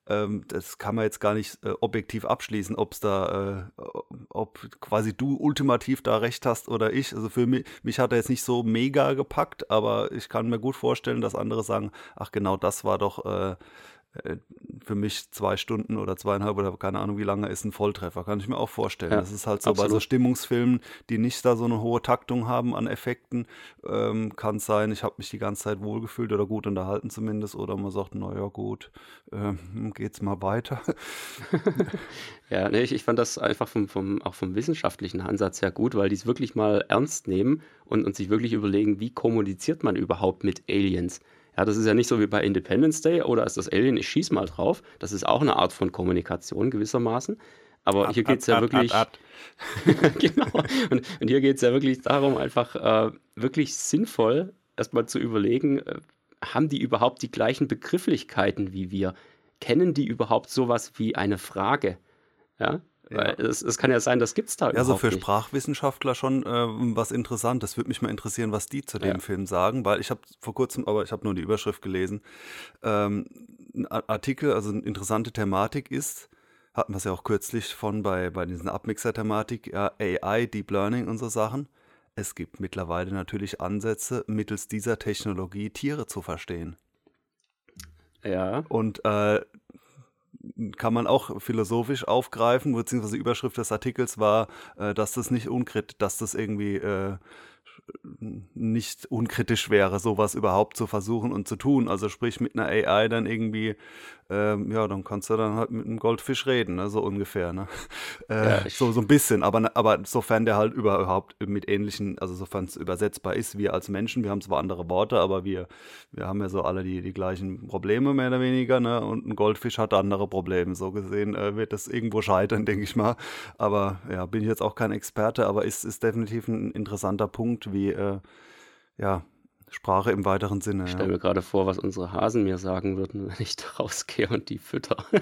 Speaker 2: ähm, das kann man jetzt gar nicht äh, objektiv abschließen, ob es da, äh, ob quasi du ultimativ da recht hast oder ich. Also für mich, mich hat er jetzt nicht so mega gepackt, aber ich kann mir gut vorstellen, dass andere sagen, ach genau, das war doch äh, für mich zwei Stunden oder zweieinhalb oder keine Ahnung wie lange ist ein Volltreffer, kann ich mir auch vorstellen. Ja, das ist halt so absolut. bei so Stimmungsfilmen, die nicht da so eine hohe Taktung haben an Effekten, ähm, kann es sein, ich habe mich die ganze Zeit wohlgefühlt oder gut unterhalten zumindest oder man sagt, naja gut, ähm, geht's mal weiter.
Speaker 1: ja, nee, ich, ich fand das einfach vom, vom, auch vom wissenschaftlichen Ansatz her gut, weil die es wirklich mal ernst nehmen und, und sich wirklich überlegen, wie kommuniziert man überhaupt mit Aliens. Ja, das ist ja nicht so wie bei Independence Day oder ist das Alien, ich schieß mal drauf. Das ist auch eine Art von Kommunikation gewissermaßen. Aber ab, hier geht es ja ab, wirklich. Ab, genau. Und, und hier geht es ja wirklich darum, einfach äh, wirklich sinnvoll erstmal zu überlegen, äh, haben die überhaupt die gleichen Begrifflichkeiten wie wir? Kennen die überhaupt sowas wie eine Frage? Ja, weil es, es, kann ja sein, das gibt es da
Speaker 2: ja, überhaupt Ja, so für nicht. Sprachwissenschaftler schon äh, was interessant. Das würde mich mal interessieren, was die zu dem ja. Film sagen, weil ich habe vor kurzem, aber ich habe nur die Überschrift gelesen, ähm, ein Artikel, also eine interessante Thematik ist, hatten wir es ja auch kürzlich von bei, bei diesen Abmixer-Thematik, ja, AI, Deep Learning und so Sachen. Es gibt mittlerweile natürlich Ansätze, mittels dieser Technologie Tiere zu verstehen.
Speaker 1: Ja.
Speaker 2: Und äh, kann man auch philosophisch aufgreifen, beziehungsweise die Überschrift des Artikels war, äh, dass das nicht unkrit, dass das irgendwie äh, nicht unkritisch wäre, sowas überhaupt zu versuchen und zu tun. Also sprich mit einer AI dann irgendwie ähm, ja, dann kannst du dann halt mit einem Goldfisch reden, ne? so ungefähr. Ne? Äh, ja, so, so ein bisschen, aber, aber sofern der halt überhaupt mit ähnlichen, also sofern es übersetzbar ist, wir als Menschen, wir haben zwar andere Worte, aber wir, wir haben ja so alle die, die gleichen Probleme mehr oder weniger, ne? und ein Goldfisch hat andere Probleme. So gesehen äh, wird das irgendwo scheitern, denke ich mal. Aber ja, bin ich jetzt auch kein Experte, aber ist, ist definitiv ein interessanter Punkt, wie äh, ja, Sprache im weiteren Sinne.
Speaker 1: Ich stelle mir gerade vor, was unsere Hasen mir sagen würden, wenn ich da rausgehe und die fütter.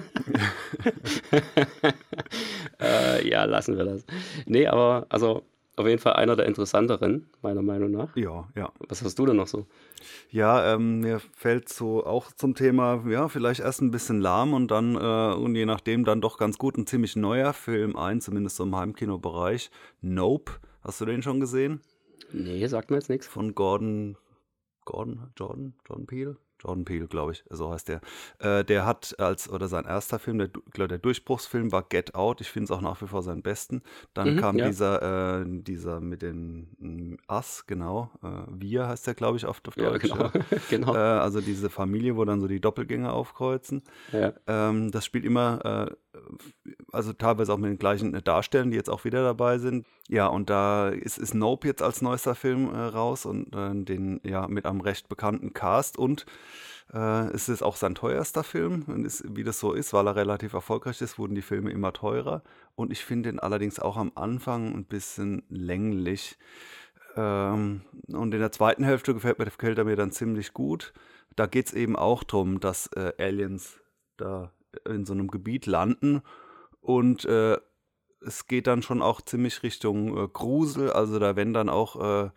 Speaker 1: äh, ja, lassen wir das. Nee, aber also auf jeden Fall einer der interessanteren, meiner Meinung nach.
Speaker 2: Ja, ja.
Speaker 1: Was hast du denn noch so?
Speaker 2: Ja, ähm, mir fällt so auch zum Thema, ja, vielleicht erst ein bisschen lahm und dann, äh, und je nachdem dann doch ganz gut, ein ziemlich neuer Film ein, zumindest so im Heimkinobereich. Nope. Hast du den schon gesehen?
Speaker 1: Nee, sagt mir jetzt nichts.
Speaker 2: Von Gordon Gordon, Jordan, Jordan Peele, Jordan Peele, glaube ich, so heißt der. Äh, der hat als, oder sein erster Film, der, der Durchbruchsfilm war Get Out. Ich finde es auch nach wie vor seinen besten. Dann mhm, kam ja. dieser, äh, dieser mit den Ass, genau. Äh, Wir heißt der, glaube ich, auf, auf Deutsch. Ja, genau. genau. Äh, also diese Familie, wo dann so die Doppelgänger aufkreuzen. Ja. Ähm, das spielt immer äh, also teilweise auch mit den gleichen Darstellern, die jetzt auch wieder dabei sind. Ja, und da ist, ist Nope jetzt als neuester Film äh, raus und äh, den ja mit einem recht bekannten Cast und äh, es ist auch sein teuerster Film und ist, wie das so ist, weil er relativ erfolgreich ist, wurden die Filme immer teurer und ich finde ihn allerdings auch am Anfang ein bisschen länglich Ähm, und in der zweiten Hälfte gefällt mir, gefällt er mir dann ziemlich gut. Da geht es eben auch darum, dass äh, Aliens da in so einem Gebiet landen und äh, es geht dann schon auch ziemlich Richtung äh, Grusel. Also da werden dann auch äh,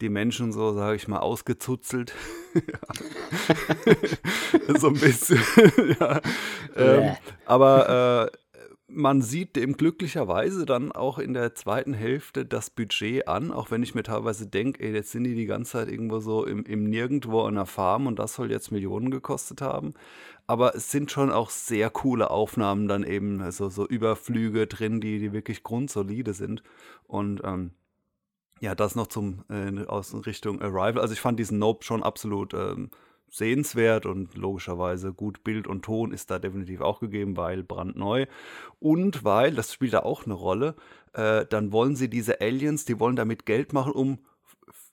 Speaker 2: die Menschen so, sage ich mal, ausgezuzelt. so ein bisschen. ja. ähm, aber äh, man sieht dem glücklicherweise dann auch in der zweiten Hälfte das Budget an, auch wenn ich mir teilweise denke, ey, jetzt sind die die ganze Zeit irgendwo so im, im Nirgendwo an der Farm und das soll jetzt Millionen gekostet haben. Aber es sind schon auch sehr coole Aufnahmen dann eben, also so Überflüge drin, die, die wirklich grundsolide sind. Und ähm, ja, das noch zum äh, aus Richtung Arrival. Also ich fand diesen Nope schon absolut ähm, sehenswert und logischerweise gut Bild und Ton ist da definitiv auch gegeben, weil brandneu. Und weil, das spielt da auch eine Rolle, äh, dann wollen sie diese Aliens, die wollen damit Geld machen, um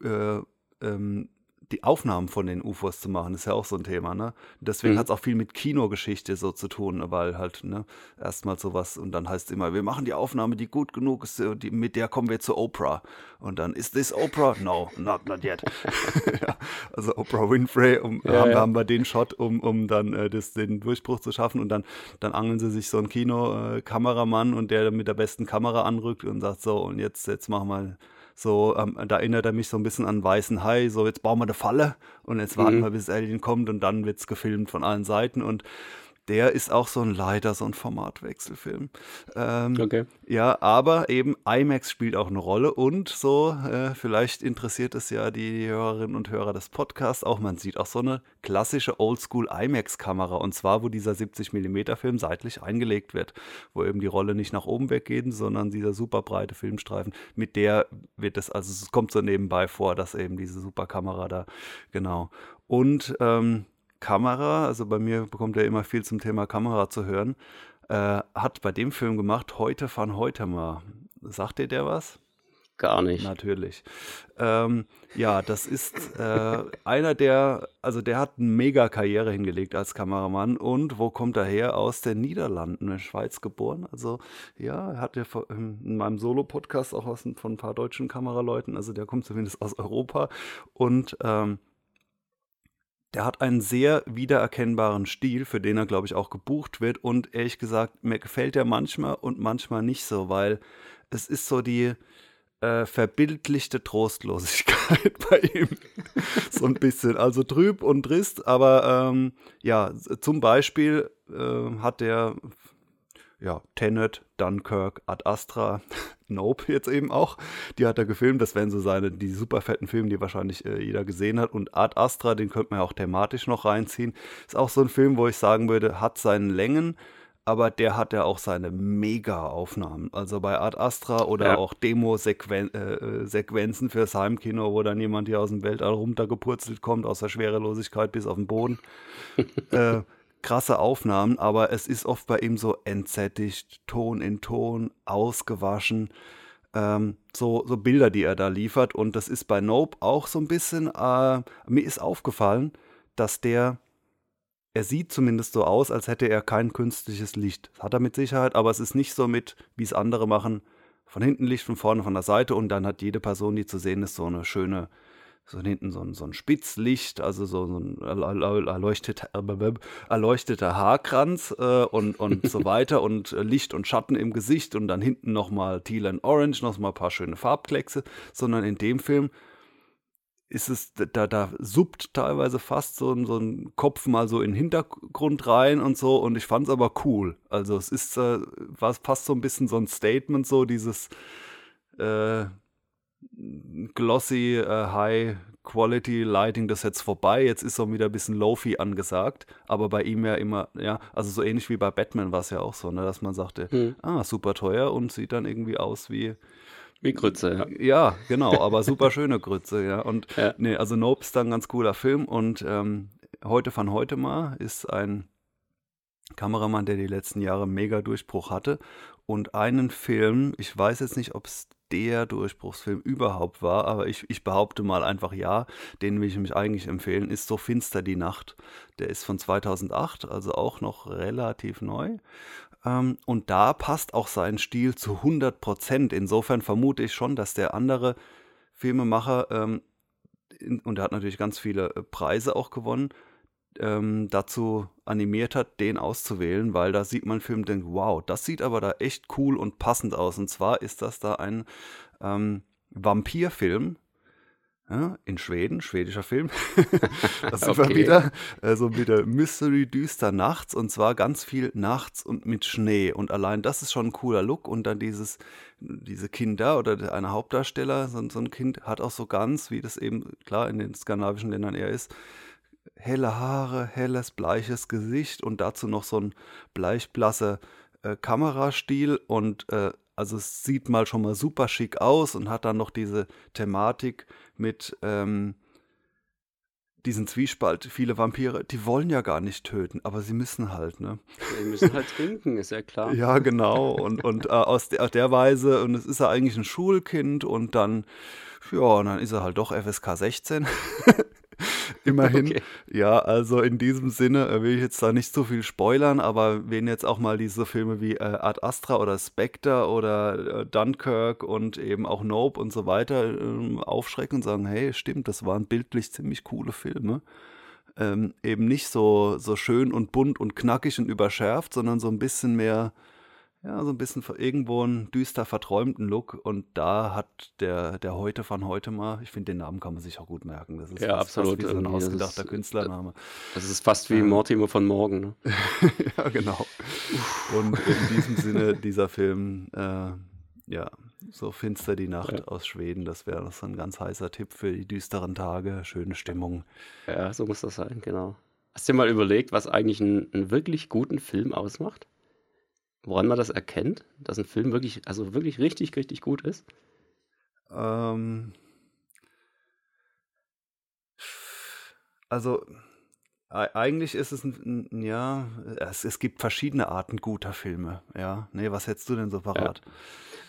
Speaker 2: äh, ähm, die Aufnahmen von den UFOs zu machen, ist ja auch so ein Thema, ne? Deswegen mhm. hat es auch viel mit Kinogeschichte so zu tun, weil halt, ne, erstmal sowas und dann heißt es immer, wir machen die Aufnahme, die gut genug ist, äh, die, mit der kommen wir zu Oprah. Und dann, ist this Oprah? No, not, not yet. ja, also Oprah Winfrey, um, ja, haben, ja. haben wir den Shot, um, um dann äh, das, den Durchbruch zu schaffen und dann, dann angeln sie sich so einen Kinokameramann äh, und der mit der besten Kamera anrückt und sagt so, und jetzt, jetzt machen wir so, ähm, da erinnert er mich so ein bisschen an Weißen Hai. So, jetzt bauen wir eine Falle und jetzt warten mhm. wir, bis Alien kommt und dann wird es gefilmt von allen Seiten. Und der ist auch so ein leider so ein Formatwechselfilm. Ähm, okay. Ja, aber eben IMAX spielt auch eine Rolle und so, äh, vielleicht interessiert es ja die Hörerinnen und Hörer des Podcasts auch. Man sieht auch so eine klassische Oldschool IMAX-Kamera und zwar, wo dieser 70 mm Film seitlich eingelegt wird, wo eben die Rolle nicht nach oben weggeht, sondern dieser super breite Filmstreifen. Mit der wird es, also es kommt so nebenbei vor, dass eben diese super Kamera da, genau. Und ähm, Kamera, also bei mir bekommt er immer viel zum Thema Kamera zu hören, äh, hat bei dem Film gemacht, Heute von heute mal. Sagt dir der was?
Speaker 1: Gar nicht.
Speaker 2: Natürlich. Ähm, ja, das ist äh, einer der, also der hat eine mega Karriere hingelegt als Kameramann und wo kommt er her? Aus den Niederlanden, in Schweiz geboren. Also ja, er hat ja in meinem Solo-Podcast auch was von ein paar deutschen Kameraleuten, also der kommt zumindest aus Europa und ähm, der hat einen sehr wiedererkennbaren Stil, für den er, glaube ich, auch gebucht wird. Und ehrlich gesagt, mir gefällt er manchmal und manchmal nicht so, weil es ist so die äh, verbildlichte Trostlosigkeit bei ihm. so ein bisschen. Also trüb und trist, aber ähm, ja, zum Beispiel äh, hat der ja, Tenet, Dunkirk, Ad Astra, Nope jetzt eben auch. Die hat er gefilmt. Das wären so seine, die super fetten Filme, die wahrscheinlich äh, jeder gesehen hat. Und Ad Astra, den könnte man ja auch thematisch noch reinziehen. Ist auch so ein Film, wo ich sagen würde, hat seinen Längen, aber der hat ja auch seine Mega-Aufnahmen. Also bei Ad Astra oder ja. auch Demo-Sequenzen äh, fürs Heimkino, wo dann jemand hier aus dem Weltall runtergepurzelt kommt, aus der Schwerelosigkeit bis auf den Boden. äh, krasse Aufnahmen, aber es ist oft bei ihm so entsättigt, Ton in Ton, ausgewaschen. Ähm, so, so Bilder, die er da liefert. Und das ist bei Nope auch so ein bisschen, äh, mir ist aufgefallen, dass der, er sieht zumindest so aus, als hätte er kein künstliches Licht. Das hat er mit Sicherheit, aber es ist nicht so mit, wie es andere machen, von hinten Licht, von vorne, von der Seite und dann hat jede Person, die zu sehen ist, so eine schöne so hinten so ein, so ein Spitzlicht, also so, so ein erleuchteter, erleuchteter Haarkranz äh, und, und so weiter und äh, Licht und Schatten im Gesicht und dann hinten nochmal Teal and Orange, nochmal ein paar schöne Farbkleckse, sondern in dem Film ist es, da, da suppt teilweise fast so ein, so ein Kopf mal so in den Hintergrund rein und so und ich fand es aber cool. Also es ist, äh, war fast so ein bisschen so ein Statement, so dieses, äh, glossy, äh, high Quality Lighting, das jetzt vorbei. Jetzt ist so wieder ein bisschen Lofi angesagt. Aber bei ihm ja immer, ja, also so ähnlich wie bei Batman war es ja auch so, ne, dass man sagte, hm. ah, super teuer und sieht dann irgendwie aus wie.
Speaker 1: Wie Grütze, ja.
Speaker 2: Ja, genau, aber super schöne Grütze, ja. Und ja. nee, also Nope ist dann ein ganz cooler Film und ähm, heute von heute mal ist ein Kameramann, der die letzten Jahre mega Durchbruch hatte und einen Film, ich weiß jetzt nicht, ob es der Durchbruchsfilm überhaupt war, aber ich, ich behaupte mal einfach ja, den will ich mich eigentlich empfehlen, ist So finster die Nacht. Der ist von 2008, also auch noch relativ neu. Ähm, und da passt auch sein Stil zu 100 Prozent. Insofern vermute ich schon, dass der andere Filmemacher, ähm, und er hat natürlich ganz viele äh, Preise auch gewonnen, ähm, dazu animiert hat, den auszuwählen, weil da sieht man Film und denkt, wow, das sieht aber da echt cool und passend aus. Und zwar ist das da ein ähm, Vampirfilm, ja, in Schweden, schwedischer Film. das ist okay. wieder äh, so wieder Mystery düster nachts und zwar ganz viel nachts und mit Schnee. Und allein das ist schon ein cooler Look. Und dann dieses, diese Kinder oder eine Hauptdarsteller, so, so ein Kind, hat auch so ganz, wie das eben klar in den skandinavischen Ländern eher ist, helle Haare, helles, bleiches Gesicht und dazu noch so ein bleichblasser äh, Kamerastil und äh, also es sieht mal schon mal super schick aus und hat dann noch diese Thematik mit ähm, diesen Zwiespalt. Viele Vampire, die wollen ja gar nicht töten, aber sie müssen halt, ne?
Speaker 1: Die müssen halt trinken, ist ja klar.
Speaker 2: Ja, genau. Und, und äh, aus, der, aus der Weise, und es ist ja eigentlich ein Schulkind und dann, ja, und dann ist er halt doch FSK 16. Immerhin. Okay. Ja, also in diesem Sinne äh, will ich jetzt da nicht so viel spoilern, aber wen jetzt auch mal diese Filme wie äh, Ad Astra oder Spectre oder äh, Dunkirk und eben auch Nope und so weiter äh, aufschrecken und sagen, hey, stimmt, das waren bildlich ziemlich coole Filme. Ähm, eben nicht so, so schön und bunt und knackig und überschärft, sondern so ein bisschen mehr ja, so ein bisschen irgendwo einen düster verträumten Look. Und da hat der, der Heute von heute mal, ich finde, den Namen kann man sich auch gut merken. Das ist
Speaker 1: ja, absolut.
Speaker 2: Wie so ein ausgedachter ist, Künstlername.
Speaker 1: Das ist fast wie ähm, Mortimer von morgen. Ne?
Speaker 2: ja, genau. Und in diesem Sinne, dieser Film, äh, ja, so finster die Nacht ja. aus Schweden, das wäre so ein ganz heißer Tipp für die düsteren Tage, schöne Stimmung.
Speaker 1: Ja, so muss das sein, genau. Hast du dir mal überlegt, was eigentlich einen, einen wirklich guten Film ausmacht? Woran man das erkennt, dass ein Film wirklich, also wirklich richtig, richtig gut ist?
Speaker 2: Ähm, also eigentlich ist es ein, ja, es, es gibt verschiedene Arten guter Filme, ja. Nee, was hättest du denn so parat? Ja.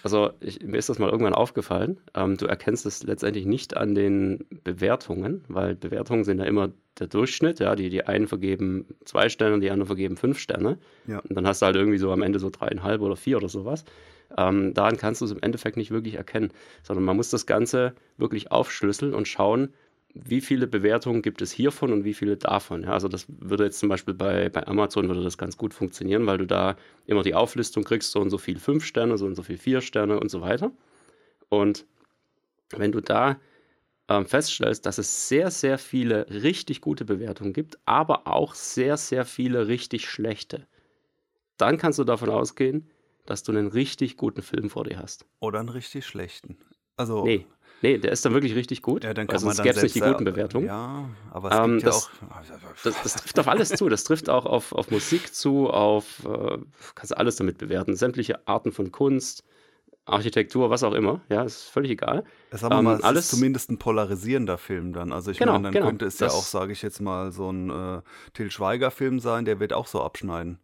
Speaker 1: Also ich, mir ist das mal irgendwann aufgefallen. Ähm, du erkennst es letztendlich nicht an den Bewertungen, weil Bewertungen sind ja immer der Durchschnitt. Ja, die, die einen vergeben zwei Sterne, die anderen vergeben fünf Sterne. Ja. Und dann hast du halt irgendwie so am Ende so dreieinhalb oder vier oder sowas. Ähm, daran kannst du es im Endeffekt nicht wirklich erkennen, sondern man muss das Ganze wirklich aufschlüsseln und schauen, wie viele Bewertungen gibt es hiervon und wie viele davon. Ja, also das würde jetzt zum Beispiel bei, bei Amazon würde das ganz gut funktionieren, weil du da immer die Auflistung kriegst, so und so viel fünf Sterne, so und so viel vier Sterne und so weiter. Und wenn du da ähm, feststellst, dass es sehr, sehr viele richtig gute Bewertungen gibt, aber auch sehr, sehr viele richtig schlechte, dann kannst du davon ausgehen, dass du einen richtig guten Film vor dir hast.
Speaker 2: Oder einen richtig schlechten. Also
Speaker 1: nee, Nee, der ist dann wirklich richtig gut.
Speaker 2: Ja, dann kann also man es gäbe nicht
Speaker 1: die guten Bewertungen.
Speaker 2: Ja, aber es ähm, gibt das, ja auch.
Speaker 1: Das, das, trifft auf alles zu. Das trifft auch auf, auf Musik zu, auf äh, kannst du alles damit bewerten. Sämtliche Arten von Kunst, Architektur, was auch immer. Ja, ist völlig egal.
Speaker 2: Sagen wir ähm, mal, es alles, ist zumindest ein polarisierender Film dann. Also ich genau, meine, dann genau, könnte es ja auch, sage ich jetzt mal, so ein äh, Till Schweiger-Film sein, der wird auch so abschneiden.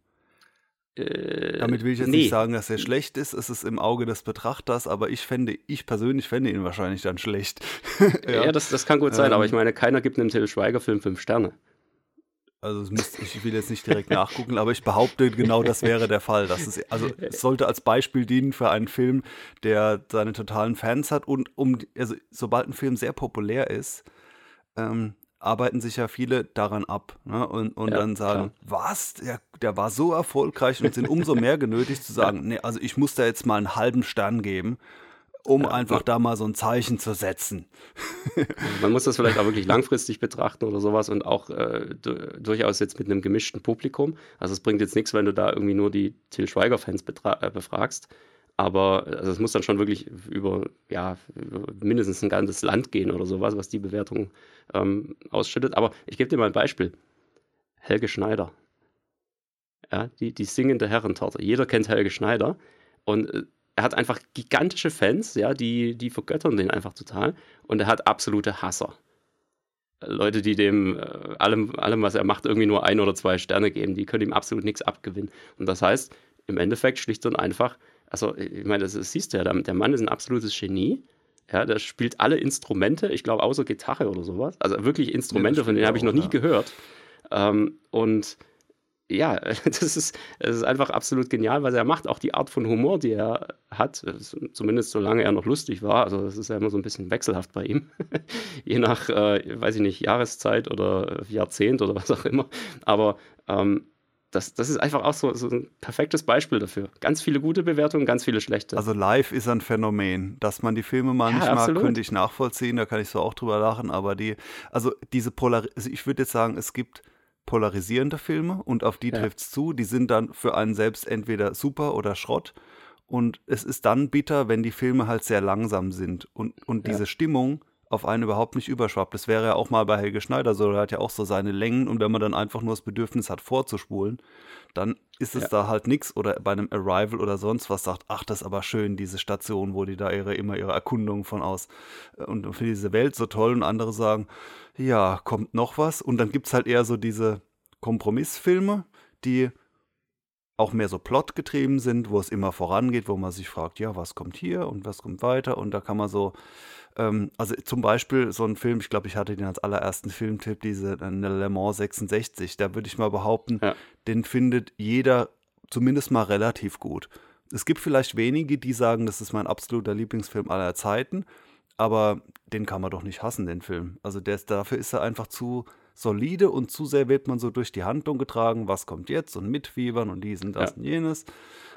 Speaker 2: Äh, Damit will ich jetzt nee. nicht sagen, dass er schlecht ist. Es ist im Auge des Betrachters, aber ich fände, ich persönlich fände ihn wahrscheinlich dann schlecht.
Speaker 1: ja, ja das, das kann gut sein, ähm, aber ich meine, keiner gibt einem Till Schweiger-Film fünf Sterne.
Speaker 2: Also müsst, ich will jetzt nicht direkt nachgucken, aber ich behaupte, genau das wäre der Fall. Das ist, also es sollte als Beispiel dienen für einen Film, der seine totalen Fans hat und um, also sobald ein Film sehr populär ist, ähm, arbeiten sich ja viele daran ab ne? und, und ja, dann sagen, klar. was, der, der war so erfolgreich und sind umso mehr genötigt zu sagen, ja. nee, also ich muss da jetzt mal einen halben Stern geben, um ja, einfach da mal so ein Zeichen zu setzen.
Speaker 1: Man muss das vielleicht auch wirklich langfristig betrachten oder sowas und auch äh, durchaus jetzt mit einem gemischten Publikum. Also es bringt jetzt nichts, wenn du da irgendwie nur die Till Schweiger-Fans äh, befragst. Aber also es muss dann schon wirklich über, ja, über mindestens ein ganzes Land gehen oder sowas, was die Bewertung ähm, ausschüttet. Aber ich gebe dir mal ein Beispiel. Helge Schneider. Ja, die, die singende Herrentorte. Jeder kennt Helge Schneider. Und äh, er hat einfach gigantische Fans, ja, die, die vergöttern den einfach total. Und er hat absolute Hasser. Leute, die dem äh, allem, allem, was er macht, irgendwie nur ein oder zwei Sterne geben, die können ihm absolut nichts abgewinnen. Und das heißt, im Endeffekt schlicht und einfach, also ich meine, das, das siehst du ja, der Mann ist ein absolutes Genie. Ja, der spielt alle Instrumente, ich glaube außer Gitarre oder sowas. Also wirklich Instrumente, ja, von denen habe ich noch nie ja. gehört. Ähm, und ja, das ist, das ist einfach absolut genial, was er macht. Auch die Art von Humor, die er hat, zumindest solange er noch lustig war. Also, das ist ja immer so ein bisschen wechselhaft bei ihm. Je nach, äh, weiß ich nicht, Jahreszeit oder Jahrzehnt oder was auch immer. Aber ähm, das, das ist einfach auch so, so, ein perfektes Beispiel dafür. Ganz viele gute Bewertungen, ganz viele schlechte.
Speaker 2: Also live ist ein Phänomen. Dass man die Filme mal ja, nicht absolut. mag, könnte ich nachvollziehen, da kann ich so auch drüber lachen, aber die, also diese Polar, also ich würde jetzt sagen, es gibt polarisierende Filme und auf die ja. trifft es zu. Die sind dann für einen selbst entweder super oder Schrott. Und es ist dann bitter, wenn die Filme halt sehr langsam sind und, und ja. diese Stimmung auf einen überhaupt nicht überschwappt. Das wäre ja auch mal bei Helge Schneider so, er hat ja auch so seine Längen und wenn man dann einfach nur das Bedürfnis hat, vorzuspulen, dann ist es ja. da halt nichts oder bei einem Arrival oder sonst was sagt, ach, das ist aber schön, diese Station, wo die da ihre, immer ihre Erkundungen von aus äh, und für diese Welt so toll und andere sagen, ja, kommt noch was. Und dann gibt es halt eher so diese Kompromissfilme, die auch mehr so plotgetrieben sind, wo es immer vorangeht, wo man sich fragt, ja, was kommt hier und was kommt weiter. Und da kann man so, ähm, also zum Beispiel so ein Film, ich glaube, ich hatte den als allerersten Filmtipp, diese äh, Le Mans 66, da würde ich mal behaupten, ja. den findet jeder zumindest mal relativ gut. Es gibt vielleicht wenige, die sagen, das ist mein absoluter Lieblingsfilm aller Zeiten aber den kann man doch nicht hassen, den Film. Also der ist, dafür ist er einfach zu solide und zu sehr wird man so durch die Handlung getragen, was kommt jetzt und mitfiebern und dies und das ja. und jenes.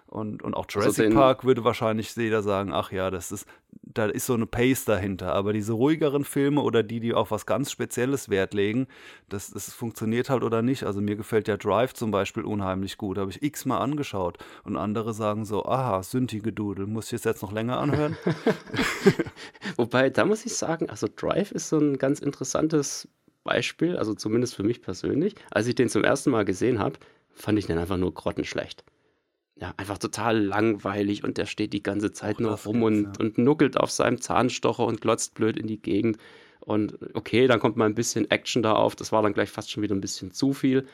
Speaker 2: Und, und auch also Jurassic also Park würde wahrscheinlich jeder sagen, ach ja, das ist, da ist so eine Pace dahinter. Aber diese ruhigeren Filme oder die, die auf was ganz Spezielles Wert legen, das, das funktioniert halt oder nicht. Also mir gefällt ja Drive zum Beispiel unheimlich gut. Habe ich x-mal angeschaut. Und andere sagen so, aha, Synthi-Gedudel, muss ich es jetzt noch länger anhören?
Speaker 1: Wobei, da muss ich sagen, also Drive ist so ein ganz interessantes Beispiel, also zumindest für mich persönlich. Als ich den zum ersten Mal gesehen habe, fand ich den einfach nur grottenschlecht ja, einfach total langweilig und der steht die ganze Zeit Ach, nur rum und, ja. und nuckelt auf seinem Zahnstocher und glotzt blöd in die Gegend. Und okay, dann kommt mal ein bisschen Action da auf. Das war dann gleich fast schon wieder ein bisschen zu viel.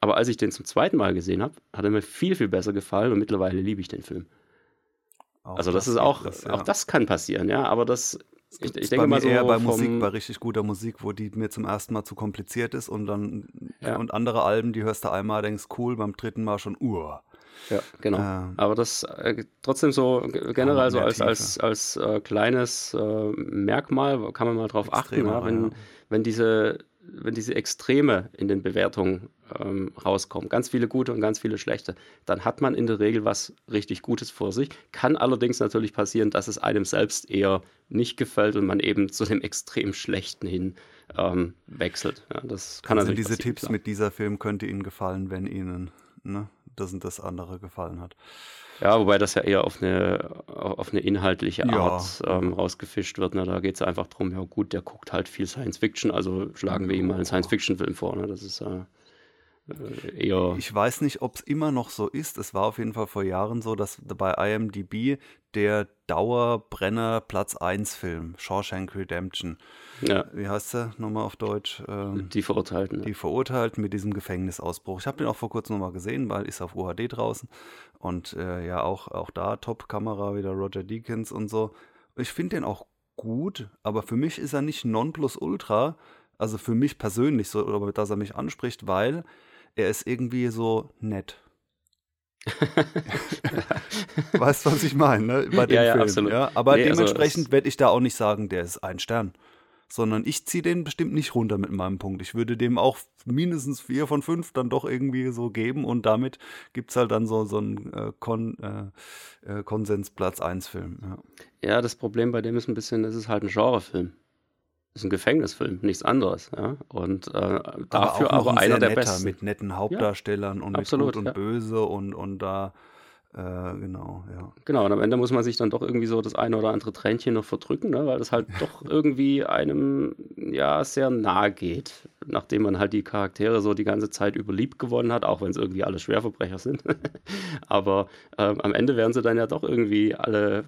Speaker 1: Aber als ich den zum zweiten Mal gesehen habe, hat er mir viel, viel besser gefallen und mittlerweile liebe ich den Film. Auch also das, das ist auch, das, ja. auch das kann passieren, ja, aber das,
Speaker 2: ich, ich denke mal so eher bei Musik, bei richtig guter Musik, wo die mir zum ersten Mal zu kompliziert ist und dann ja. und andere Alben, die hörst du einmal, denkst cool, beim dritten Mal schon, uah.
Speaker 1: Ja, genau. Ähm, Aber das äh, trotzdem so generell so als, als, als äh, kleines äh, Merkmal kann man mal drauf achten, ja, wenn, ja. wenn, diese, wenn diese Extreme in den Bewertungen ähm, rauskommen, ganz viele gute und ganz viele schlechte, dann hat man in der Regel was richtig Gutes vor sich. Kann allerdings natürlich passieren, dass es einem selbst eher nicht gefällt und man eben zu dem extrem Schlechten hin ähm, wechselt. Ja, das kann
Speaker 2: also diese Tipps klar. mit dieser Film könnte Ihnen gefallen, wenn Ihnen ne, das und das andere gefallen hat.
Speaker 1: Ja, wobei das ja eher auf eine, auf eine inhaltliche Art ja. ähm, rausgefischt wird. Ne? Da geht es einfach darum, ja gut, der guckt halt viel Science Fiction, also schlagen wir ihm mal einen Science-Fiction-Film vor. Ne? Das ist äh,
Speaker 2: äh, eher. Ich weiß nicht, ob es immer noch so ist. Es war auf jeden Fall vor Jahren so, dass bei IMDb der Dauerbrenner Platz 1 Film, Shawshank Redemption. Ja. Wie heißt der nochmal auf Deutsch?
Speaker 1: Ähm, die Verurteilten.
Speaker 2: Die Verurteilten mit diesem Gefängnisausbruch. Ich habe den auch vor kurzem nochmal gesehen, weil ist auf UHD draußen. Und äh, ja, auch, auch da Top-Kamera, wieder Roger Deakins und so. Ich finde den auch gut, aber für mich ist er nicht Nonplusultra. Also für mich persönlich so, oder dass er mich anspricht, weil er ist irgendwie so nett. weißt du, was ich meine, ne? Bei dem ja, ja, Film, absolut. Ja? Aber nee, also dementsprechend also werde ich da auch nicht sagen, der ist ein Stern. Sondern ich ziehe den bestimmt nicht runter mit meinem Punkt. Ich würde dem auch mindestens vier von fünf dann doch irgendwie so geben und damit gibt es halt dann so, so einen äh, Kon, äh, äh Konsens Platz 1 Film. Ja.
Speaker 1: ja, das Problem bei dem ist ein bisschen, es ist halt ein Genrefilm ist ein Gefängnisfilm, nichts anderes. Ja? Und äh, dafür aber, aber einer der netter, besten.
Speaker 2: Mit netten Hauptdarstellern ja, und absolut, mit Gut und ja. Böse und, und da, äh, genau, ja.
Speaker 1: Genau, und am Ende muss man sich dann doch irgendwie so das eine oder andere Tränchen noch verdrücken, ne? weil das halt doch irgendwie einem ja sehr nahe geht, nachdem man halt die Charaktere so die ganze Zeit über lieb gewonnen hat, auch wenn es irgendwie alle Schwerverbrecher sind. aber ähm, am Ende werden sie dann ja doch irgendwie alle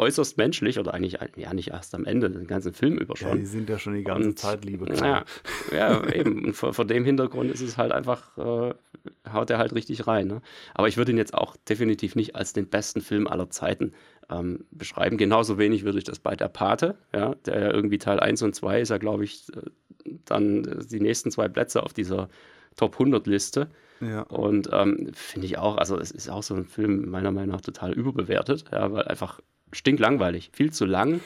Speaker 1: äußerst menschlich oder eigentlich ja nicht erst am Ende, den ganzen Film über schon. Ja,
Speaker 2: die sind ja schon die ganze und, Zeit Liebe.
Speaker 1: Ja, ja, eben. Und vor, vor, dem Hintergrund ist es halt einfach, äh, haut er halt richtig rein. Ne? Aber ich würde ihn jetzt auch definitiv nicht als den besten Film aller Zeiten ähm, beschreiben. Genauso wenig würde ich das bei der Pate, ja, der ja irgendwie Teil 1 und 2 ist ja, glaube ich, äh, dann die nächsten zwei Plätze auf dieser Top 100 Liste.
Speaker 2: Ja.
Speaker 1: Und ähm, finde ich auch, also es ist auch so ein Film meiner Meinung nach total überbewertet, ja, weil einfach stinklangweilig, viel zu lang,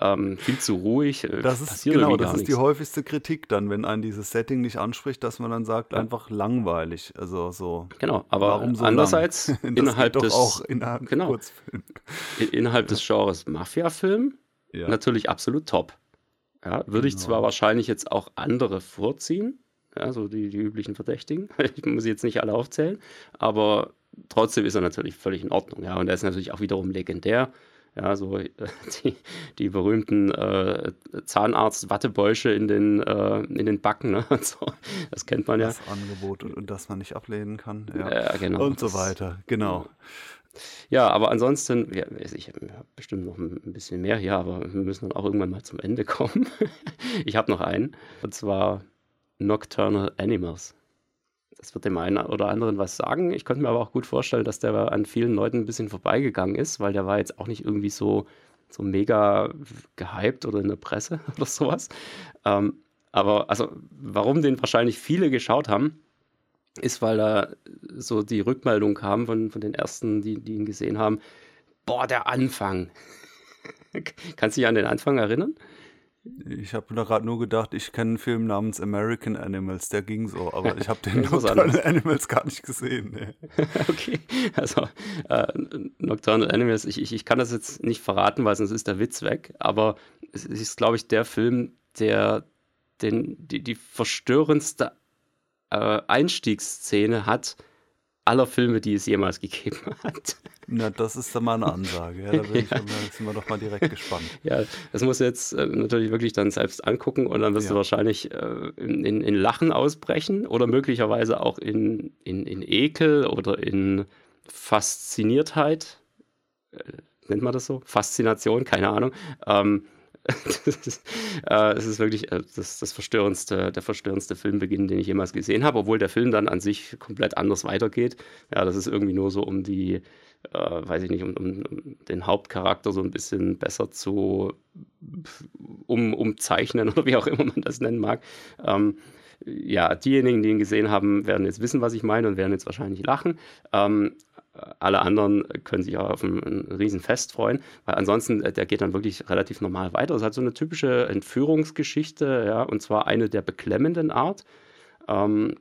Speaker 1: ähm, viel zu ruhig.
Speaker 2: äh, Das ist genau, das ist die häufigste Kritik dann, wenn ein dieses Setting nicht anspricht, dass man dann sagt,
Speaker 1: Ja.
Speaker 2: einfach langweilig. Also so.
Speaker 1: Genau, aber
Speaker 2: Warum so
Speaker 1: andererseits?
Speaker 2: Das
Speaker 1: innerhalb des
Speaker 2: auch innerhalb
Speaker 1: genau.
Speaker 2: Kurzfilm.
Speaker 1: in- innerhalb des Genres Mafia-Film
Speaker 2: Ja.
Speaker 1: natürlich absolut top. Ja, würde ich
Speaker 2: Genau.
Speaker 1: zwar wahrscheinlich jetzt auch andere vorziehen, ja, so die, die üblichen Verdächtigen. Ich muss jetzt nicht alle aufzählen, aber trotzdem ist er natürlich völlig in Ordnung. Ja, und er ist natürlich auch wiederum legendär. Ja, so äh, die, die berühmten äh, Zahnarzt-Wattebäusche in den, äh, in den Backen, ne? so. Das kennt man ja.
Speaker 2: Das Angebot und, und das man nicht ablehnen kann. Ja.
Speaker 1: Ja, genau.
Speaker 2: Und so weiter. Genau.
Speaker 1: Ja, aber ansonsten, ja, ich habe bestimmt noch ein ein bisschen mehr hier, aber wir müssen dann auch irgendwann mal zum Ende kommen. Ich habe noch einen, und zwar Nocturnal Animals. Das wird dem einen oder anderen was sagen. Ich könnte mir aber auch gut vorstellen, dass der an vielen Leuten ein bisschen vorbeigegangen ist, weil der war jetzt auch nicht irgendwie so, so mega gehypt oder in der Presse oder sowas. Ähm, aber also, warum den wahrscheinlich viele geschaut haben, ist, weil da so die Rückmeldung kam von, von den ersten, die, die ihn gesehen haben. Boah, der Anfang. Kannst du dich an den Anfang erinnern?
Speaker 2: Ich habe da gerade nur gedacht, ich kenne einen Film namens American Animals, der ging so, aber ich habe den Nocturnal. Animals gar nicht gesehen. Nee.
Speaker 1: Okay, also äh, Nocturnal Animals, ich, ich, ich kann das jetzt nicht verraten, weil sonst ist der Witz weg, aber es ist, glaube ich, der Film, der den, die, die verstörendste äh, Einstiegsszene hat aller Filme, die es jemals gegeben hat.
Speaker 2: Na, das ist dann mal eine Ansage. Ja, da, bin ich, da sind wir doch mal direkt gespannt.
Speaker 1: Ja, das musst du jetzt äh, natürlich wirklich dann selbst angucken und dann wirst du
Speaker 2: Ja.
Speaker 1: wahrscheinlich äh, in, in, in Lachen ausbrechen oder möglicherweise auch in, in, in Ekel oder in Fasziniertheit. Äh, nennt man das so? Faszination, keine Ahnung. Ähm, ist, äh, es ist wirklich äh, das, das verstörendste, der verstörendste Filmbeginn, den ich jemals gesehen habe, obwohl der Film dann an sich komplett anders weitergeht. Ja, das ist irgendwie nur so um die, äh, weiß ich nicht, um, um, den Hauptcharakter so ein bisschen besser zu um, umzeichnen oder wie auch immer man das nennen mag. Ähm, ja, diejenigen, die ihn gesehen haben, werden jetzt wissen, was ich meine und werden jetzt wahrscheinlich lachen. Ähm, alle anderen können sich auf ein, ein Riesenfest freuen, weil ansonsten, äh, der geht dann wirklich relativ normal weiter. Es hat so eine typische Entführungsgeschichte, ja, und zwar eine der beklemmenden Art. Ähm,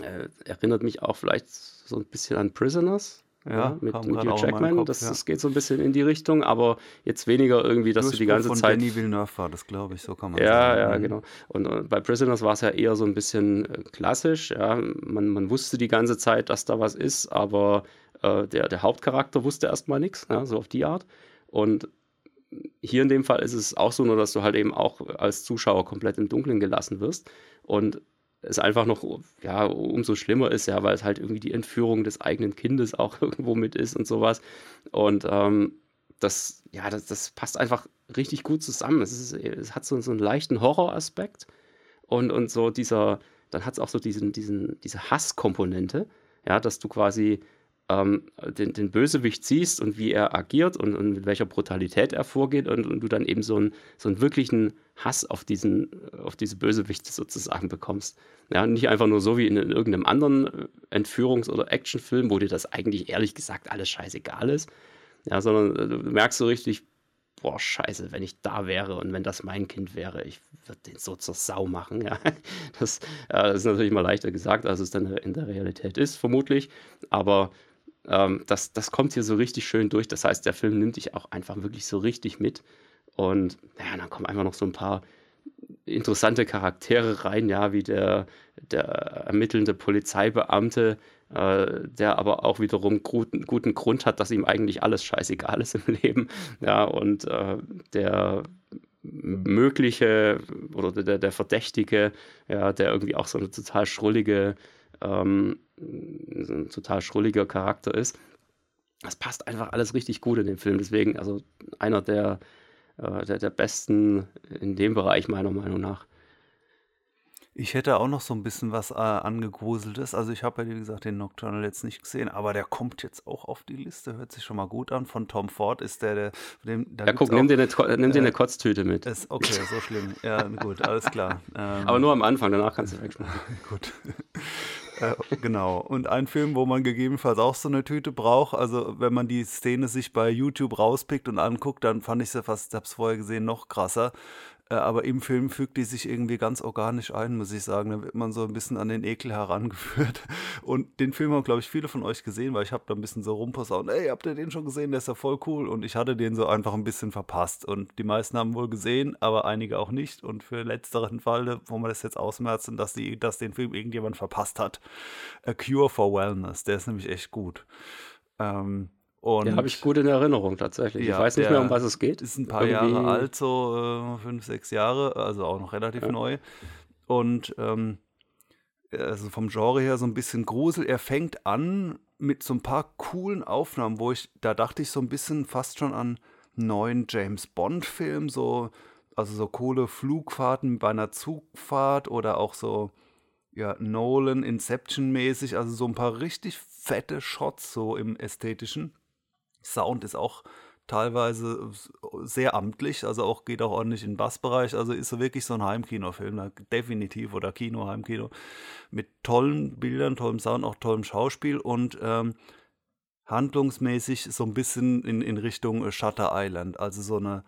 Speaker 1: äh, erinnert mich auch vielleicht so ein bisschen an Prisoners.
Speaker 2: Ja,
Speaker 1: mit,
Speaker 2: kam
Speaker 1: mit Hugh Jackman.
Speaker 2: Kopf,
Speaker 1: das,
Speaker 2: ja.
Speaker 1: das geht so ein bisschen in die Richtung, aber jetzt weniger irgendwie, dass du die
Speaker 2: Durchbruch
Speaker 1: ganze
Speaker 2: von
Speaker 1: Zeit
Speaker 2: Denis Villeneuve war das, glaube ich, so kann man
Speaker 1: ja,
Speaker 2: sagen.
Speaker 1: ja,
Speaker 2: Mhm.
Speaker 1: genau. Und äh, bei Prisoners war es ja eher so ein bisschen äh, klassisch. Ja. Man, man wusste die ganze Zeit, dass da was ist, aber äh, der, der Hauptcharakter wusste erstmal nichts, ja, so auf die Art. Und hier in dem Fall ist es auch so, nur dass du halt eben auch als Zuschauer komplett im Dunkeln gelassen wirst. Und es einfach noch, ja, umso schlimmer ist, ja, weil es halt irgendwie die Entführung des eigenen Kindes auch irgendwo mit ist und sowas. Und ähm, das, ja, das, das passt einfach richtig gut zusammen. Es, ist, es hat so, so einen leichten Horroraspekt und, und so dieser, dann hat es auch so diesen, diesen, diese Hasskomponente, ja, dass du quasi ähm, den, den Bösewicht siehst und wie er agiert und, und mit welcher Brutalität er vorgeht und, und du dann eben so einen, so einen wirklichen Hass auf, diesen, auf diese Bösewichte sozusagen bekommst. Ja, nicht einfach nur so wie in, in irgendeinem anderen äh, Entführungs- oder Actionfilm, wo dir das eigentlich ehrlich gesagt alles scheißegal ist, ja, sondern äh, du merkst so richtig, boah, scheiße, wenn ich da wäre und wenn das mein Kind wäre, ich würde den so zur Sau machen. Ja. Das, äh, das ist natürlich mal leichter gesagt, als es dann in der Realität ist, vermutlich. Aber ähm, das, das kommt hier so richtig schön durch. Das heißt, der Film nimmt dich auch einfach wirklich so richtig mit. Und ja, dann kommen einfach noch so ein paar interessante Charaktere rein, ja, wie der, der ermittelnde Polizeibeamte, äh, der aber auch wiederum guten, guten Grund hat, dass ihm eigentlich alles scheißegal ist im Leben. Ja, und äh, der mögliche oder der, der Verdächtige, ja, der irgendwie auch so eine total schrullige, ähm, so ein total schrulliger Charakter ist. Das passt einfach alles richtig gut in den Film. Deswegen, also einer der, äh, der, der besten in dem Bereich, meiner Meinung nach.
Speaker 2: Ich hätte auch noch so ein bisschen was äh, angegruseltes. Also ich habe ja, wie gesagt, den Nocturnal jetzt nicht gesehen, aber der kommt jetzt auch auf die Liste. Hört sich schon mal gut an. Von Tom Ford ist der, der
Speaker 1: dem, ja, guck, auch, nimm dir eine, nimm dir eine äh, Kotztüte mit.
Speaker 2: Ist, okay, so schlimm. Ja, gut, alles klar.
Speaker 1: Ähm, aber nur am Anfang, danach kannst du wegschmeißen.
Speaker 2: gut. Äh, genau. Und ein Film, wo man gegebenenfalls auch so eine Tüte braucht. Also, wenn man die Szene sich bei YouTube rauspickt und anguckt, dann fand ich sie fast, ich habe es vorher gesehen, noch krasser. Äh, aber im Film fügt die sich irgendwie ganz organisch ein, muss ich sagen. Da wird man so ein bisschen an den Ekel herangeführt. Und den Film haben, glaube ich, viele von euch gesehen, weil ich habe da ein bisschen so rumposaunt, ey, habt ihr den schon gesehen? Der ist ja voll cool. Und ich hatte den so einfach ein bisschen verpasst. Und die meisten haben wohl gesehen, aber einige auch nicht. Und für letzteren Fall, wo wir das jetzt ausmerzen, dass, die, dass den Film irgendjemand verpasst hat. A Cure for Wellness, der ist nämlich echt gut. Ähm,
Speaker 1: und Den habe ich gut in Erinnerung tatsächlich. Ja, ich weiß nicht mehr, um was es geht.
Speaker 2: Ist ein paar Irgendwie... Jahre alt, so äh, fünf, sechs Jahre, also auch noch relativ ja. neu. Und ähm, also vom Genre her so ein bisschen Grusel. Er fängt an mit so ein paar coolen Aufnahmen, wo ich, da dachte ich so ein bisschen fast schon an neuen James Bond-Film, so, also so coole Flugfahrten bei einer Zugfahrt oder auch so, ja, Nolan, Inception-mäßig, also so ein paar richtig fette Shots so im Ästhetischen. Sound ist auch teilweise sehr amtlich, also auch geht auch ordentlich in den Bassbereich, also ist so wirklich so ein Heimkinofilm, definitiv oder Kino, Heimkino mit tollen Bildern, tollem Sound, auch tollem Schauspiel und ähm, handlungsmäßig so ein bisschen in, in Richtung Shutter Island, also so eine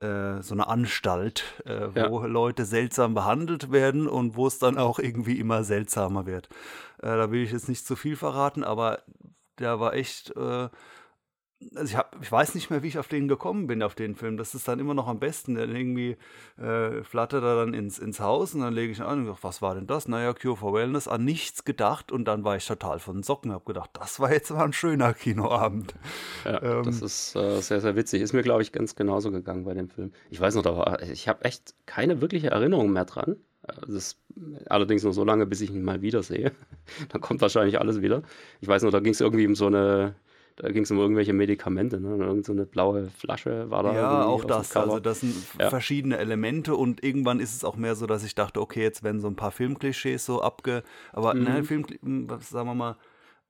Speaker 2: äh, so eine Anstalt, äh, wo ja. Leute seltsam behandelt werden und wo es dann auch irgendwie immer seltsamer wird. Äh, da will ich jetzt nicht zu viel verraten, aber der war echt äh, also ich, hab, ich weiß nicht mehr, wie ich auf den gekommen bin, auf den Film. Das ist dann immer noch am besten. Dann irgendwie äh, flattert er dann ins, ins Haus und dann lege ich an und sage, was war denn das? Naja, Cure for Wellness, an nichts gedacht und dann war ich total von den Socken, habe gedacht, das war jetzt mal ein schöner Kinoabend.
Speaker 1: Ja, ähm, das ist äh, sehr, sehr witzig. Ist mir, glaube ich, ganz genauso gegangen bei dem Film. Ich weiß noch, da war, ich habe echt keine wirkliche Erinnerung mehr dran. Das ist allerdings nur so lange, bis ich ihn mal wiedersehe. dann kommt wahrscheinlich alles wieder. Ich weiß noch, da ging es irgendwie um so eine da ging es um irgendwelche Medikamente, ne? Irgend so eine blaue Flasche war da.
Speaker 2: Ja, auch das. Also das sind ja. verschiedene Elemente und irgendwann ist es auch mehr so, dass ich dachte, okay, jetzt werden so ein paar Filmklischees so abge... Aber mhm. ne, Film, hm, sagen wir mal,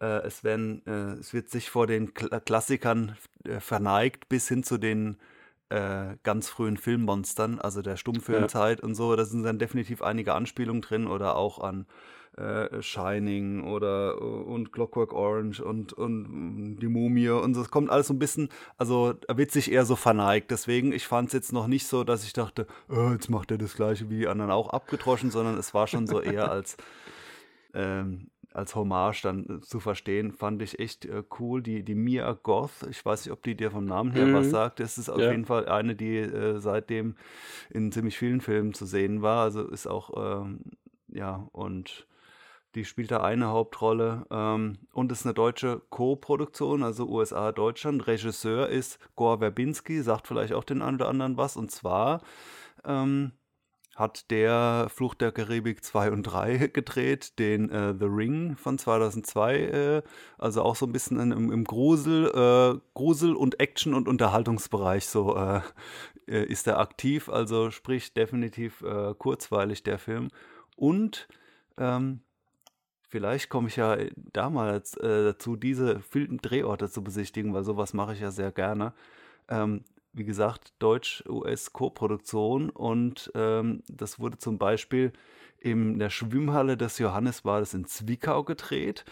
Speaker 2: äh, es, werden, äh, es wird sich vor den Klassikern äh, verneigt bis hin zu den äh, ganz frühen Filmmonstern, also der Stummfilmzeit ja. und so. Da sind dann definitiv einige Anspielungen drin oder auch an äh, Shining oder äh, und Clockwork Orange und, und mm, die Mumie und so. Es kommt alles so ein bisschen, also er wird sich eher so verneigt. Deswegen, ich fand es jetzt noch nicht so, dass ich dachte, oh, jetzt macht er das gleiche wie die anderen auch abgetroschen, sondern es war schon so eher als ähm, als Hommage dann zu verstehen, fand ich echt äh, cool. Die, die Mia Goth, ich weiß nicht, ob die dir vom Namen her mhm. was sagt, das ist auf ja. jeden Fall eine, die äh, seitdem in ziemlich vielen Filmen zu sehen war. Also ist auch, ähm, ja, und die spielt da eine Hauptrolle ähm, und ist eine deutsche Co-Produktion, also USA-Deutschland. Regisseur ist Gore Verbinski, sagt vielleicht auch den einen oder anderen was. Und zwar ähm, hat der Flucht der Karibik 2 und 3 gedreht, den äh, The Ring von 2002, äh, also auch so ein bisschen in, im, im Grusel, äh, Grusel und Action- und Unterhaltungsbereich so äh, äh, ist er aktiv, also sprich definitiv äh, kurzweilig der Film. Und ähm, Vielleicht komme ich ja damals äh, dazu, diese Film-Drehorte zu besichtigen, weil sowas mache ich ja sehr gerne. Ähm, wie gesagt, Deutsch-US-Co-Produktion und ähm, das wurde zum Beispiel in der Schwimmhalle des Johannesbades in Zwickau gedreht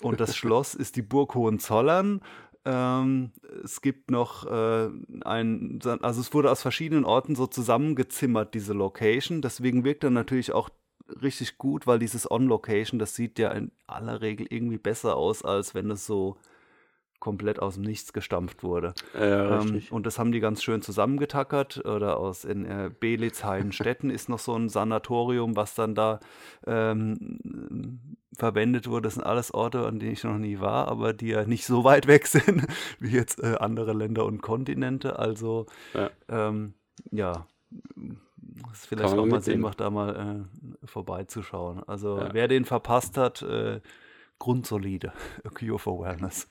Speaker 2: und das Schloss ist die Burg Hohenzollern. Ähm, es gibt noch äh, ein, also es wurde aus verschiedenen Orten so zusammengezimmert, diese Location. Deswegen wirkt dann natürlich auch richtig gut, weil dieses On-Location, das sieht ja in aller Regel irgendwie besser aus, als wenn es so komplett aus dem Nichts gestampft wurde. Ja, ähm, und das haben die ganz schön zusammengetackert. Oder aus in äh, Belitz, Heidenstetten ist noch so ein Sanatorium, was dann da ähm, verwendet wurde. Das sind alles Orte, an denen ich noch nie war, aber die ja nicht so weit weg sind wie jetzt äh, andere Länder und Kontinente. Also ja, ähm, ja es vielleicht auch mal Sinn macht, da mal äh, vorbeizuschauen. Also ja. wer den verpasst hat, äh, grundsolide. Cure for Wellness.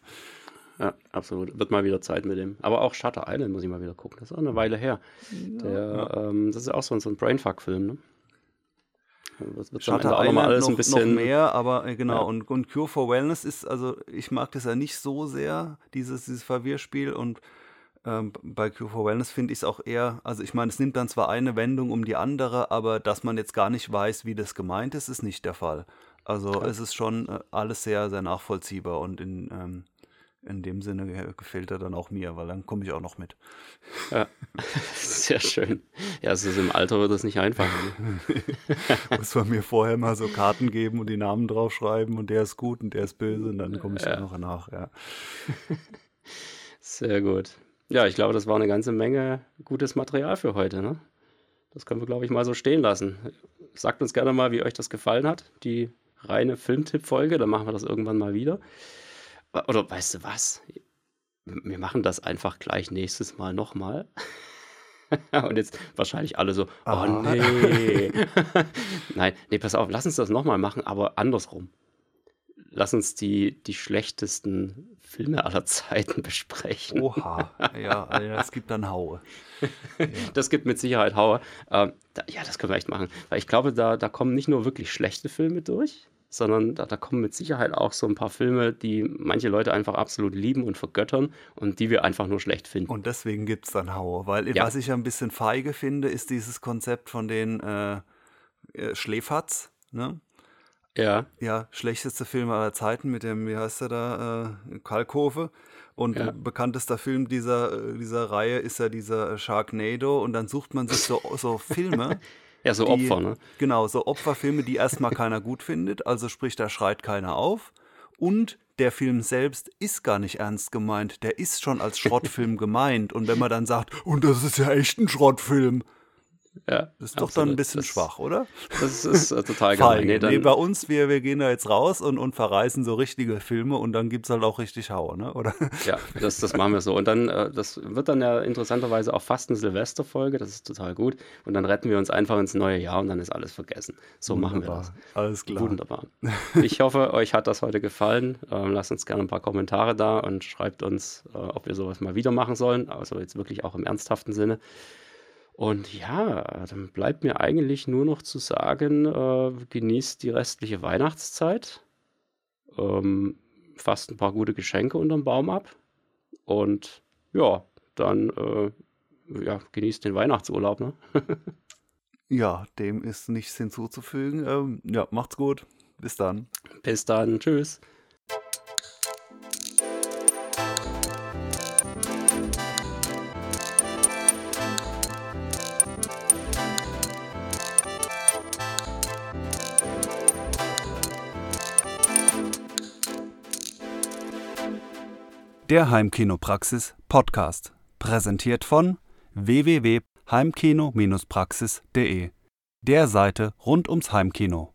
Speaker 1: Ja, absolut. Wird mal wieder Zeit mit dem. Aber auch Shutter Island muss ich mal wieder gucken. Das ist auch eine Weile her. Ja, Der, ja. Ähm, das ist auch so ein, so ein Brainfuck-Film, ne? wird, wird
Speaker 2: Shutter
Speaker 1: auch noch mal
Speaker 2: Island
Speaker 1: alles
Speaker 2: noch,
Speaker 1: ein bisschen
Speaker 2: noch mehr, aber äh, genau.
Speaker 1: Ja.
Speaker 2: Und, und Cure for Wellness ist, also ich mag das ja nicht so sehr, dieses, dieses Verwirrspiel. Und ähm, bei Cure for Wellness finde ich es auch eher, also ich meine, es nimmt dann zwar eine Wendung um die andere, aber dass man jetzt gar nicht weiß, wie das gemeint ist, ist nicht der Fall. Also
Speaker 1: Ja.
Speaker 2: es ist schon äh, alles sehr, sehr nachvollziehbar und in, ähm, in dem Sinne ge- gefällt er dann auch mir, weil dann komme ich auch noch mit.
Speaker 1: Ja, sehr schön. Ja, es ist im Alter wird es nicht einfach. Ne?
Speaker 2: Muss man mir vorher mal so Karten geben und die Namen draufschreiben und der ist gut und der ist böse und dann komme ich
Speaker 1: Ja.
Speaker 2: dann noch nach, ja.
Speaker 1: Sehr gut. Ja, ich glaube, das war eine ganze Menge gutes Material für heute. Ne? Das können wir, glaube ich, mal so stehen lassen. Sagt uns gerne mal, wie euch das gefallen hat, die reine Filmtipp-Folge. Dann machen wir das irgendwann mal wieder. Oder weißt du was? Wir machen das einfach gleich nächstes Mal nochmal. Und jetzt wahrscheinlich alle so, oh
Speaker 2: Ah.
Speaker 1: nee. Nein, nee, pass auf, lass uns das nochmal machen, aber andersrum. Lass uns die, die schlechtesten Filme aller Zeiten besprechen.
Speaker 2: Oha, ja, es gibt dann Haue.
Speaker 1: Das gibt mit Sicherheit Hauer. Ähm, da, ja, das können wir echt machen. Weil ich glaube, da, da kommen nicht nur wirklich schlechte Filme durch, sondern da, da kommen mit Sicherheit auch so ein paar Filme, die manche Leute einfach absolut lieben und vergöttern und die wir einfach nur schlecht finden.
Speaker 2: Und deswegen gibt es dann Haue. Weil
Speaker 1: Ja.
Speaker 2: was ich ja ein bisschen feige finde, ist dieses Konzept von den äh, äh, Schläferz, ne?
Speaker 1: Ja,
Speaker 2: Ja, schlechteste Film aller Zeiten mit dem, wie heißt er da, äh, Kalkofe. Und
Speaker 1: Ja.
Speaker 2: bekanntester Film dieser, äh, dieser Reihe ist ja dieser Sharknado. Und dann sucht man sich so, so Filme,
Speaker 1: ja, so
Speaker 2: die,
Speaker 1: Opfer, ne?
Speaker 2: Genau, so Opferfilme, die erstmal keiner gut findet. Also sprich, da schreit keiner auf. Und der Film selbst ist gar nicht ernst gemeint. Der ist schon als Schrottfilm gemeint. Und wenn man dann sagt, und das ist ja echt ein Schrottfilm,
Speaker 1: Ja,
Speaker 2: das ist doch
Speaker 1: absolut.
Speaker 2: dann ein bisschen
Speaker 1: das,
Speaker 2: schwach, oder?
Speaker 1: Das ist äh, total gemein.
Speaker 2: Feige.
Speaker 1: Nee,
Speaker 2: nee, bei uns, wir, wir gehen da jetzt raus und, und verreißen so richtige Filme und dann gibt es halt auch richtig Hauer, ne? Oder?
Speaker 1: Ja, das, das machen wir so. Und dann, äh, das wird dann ja interessanterweise auch fast eine Silvesterfolge, das ist total gut. Und dann retten wir uns einfach ins neue Jahr und dann ist alles vergessen. So machen wir das.
Speaker 2: Wunderbar. Alles klar.
Speaker 1: Wunderbar. Ich hoffe, euch hat das heute gefallen. Ähm, lasst uns gerne ein paar Kommentare da und schreibt uns, äh, ob wir sowas mal wieder machen sollen. Also jetzt wirklich auch im ernsthaften Sinne. Und ja, dann bleibt mir eigentlich nur noch zu sagen, äh, genießt die restliche Weihnachtszeit. Ähm, fasst ein paar gute Geschenke unterm Baum ab. Und ja, dann äh, ja, genießt den Weihnachtsurlaub. Ne?
Speaker 2: Ja, dem ist nichts hinzuzufügen. Ähm, ja, macht's gut. Bis dann.
Speaker 1: Bis dann. Tschüss.
Speaker 2: Der Heimkinopraxis Podcast. Präsentiert von www.heimkino-praxis.de. Der Seite rund ums Heimkino.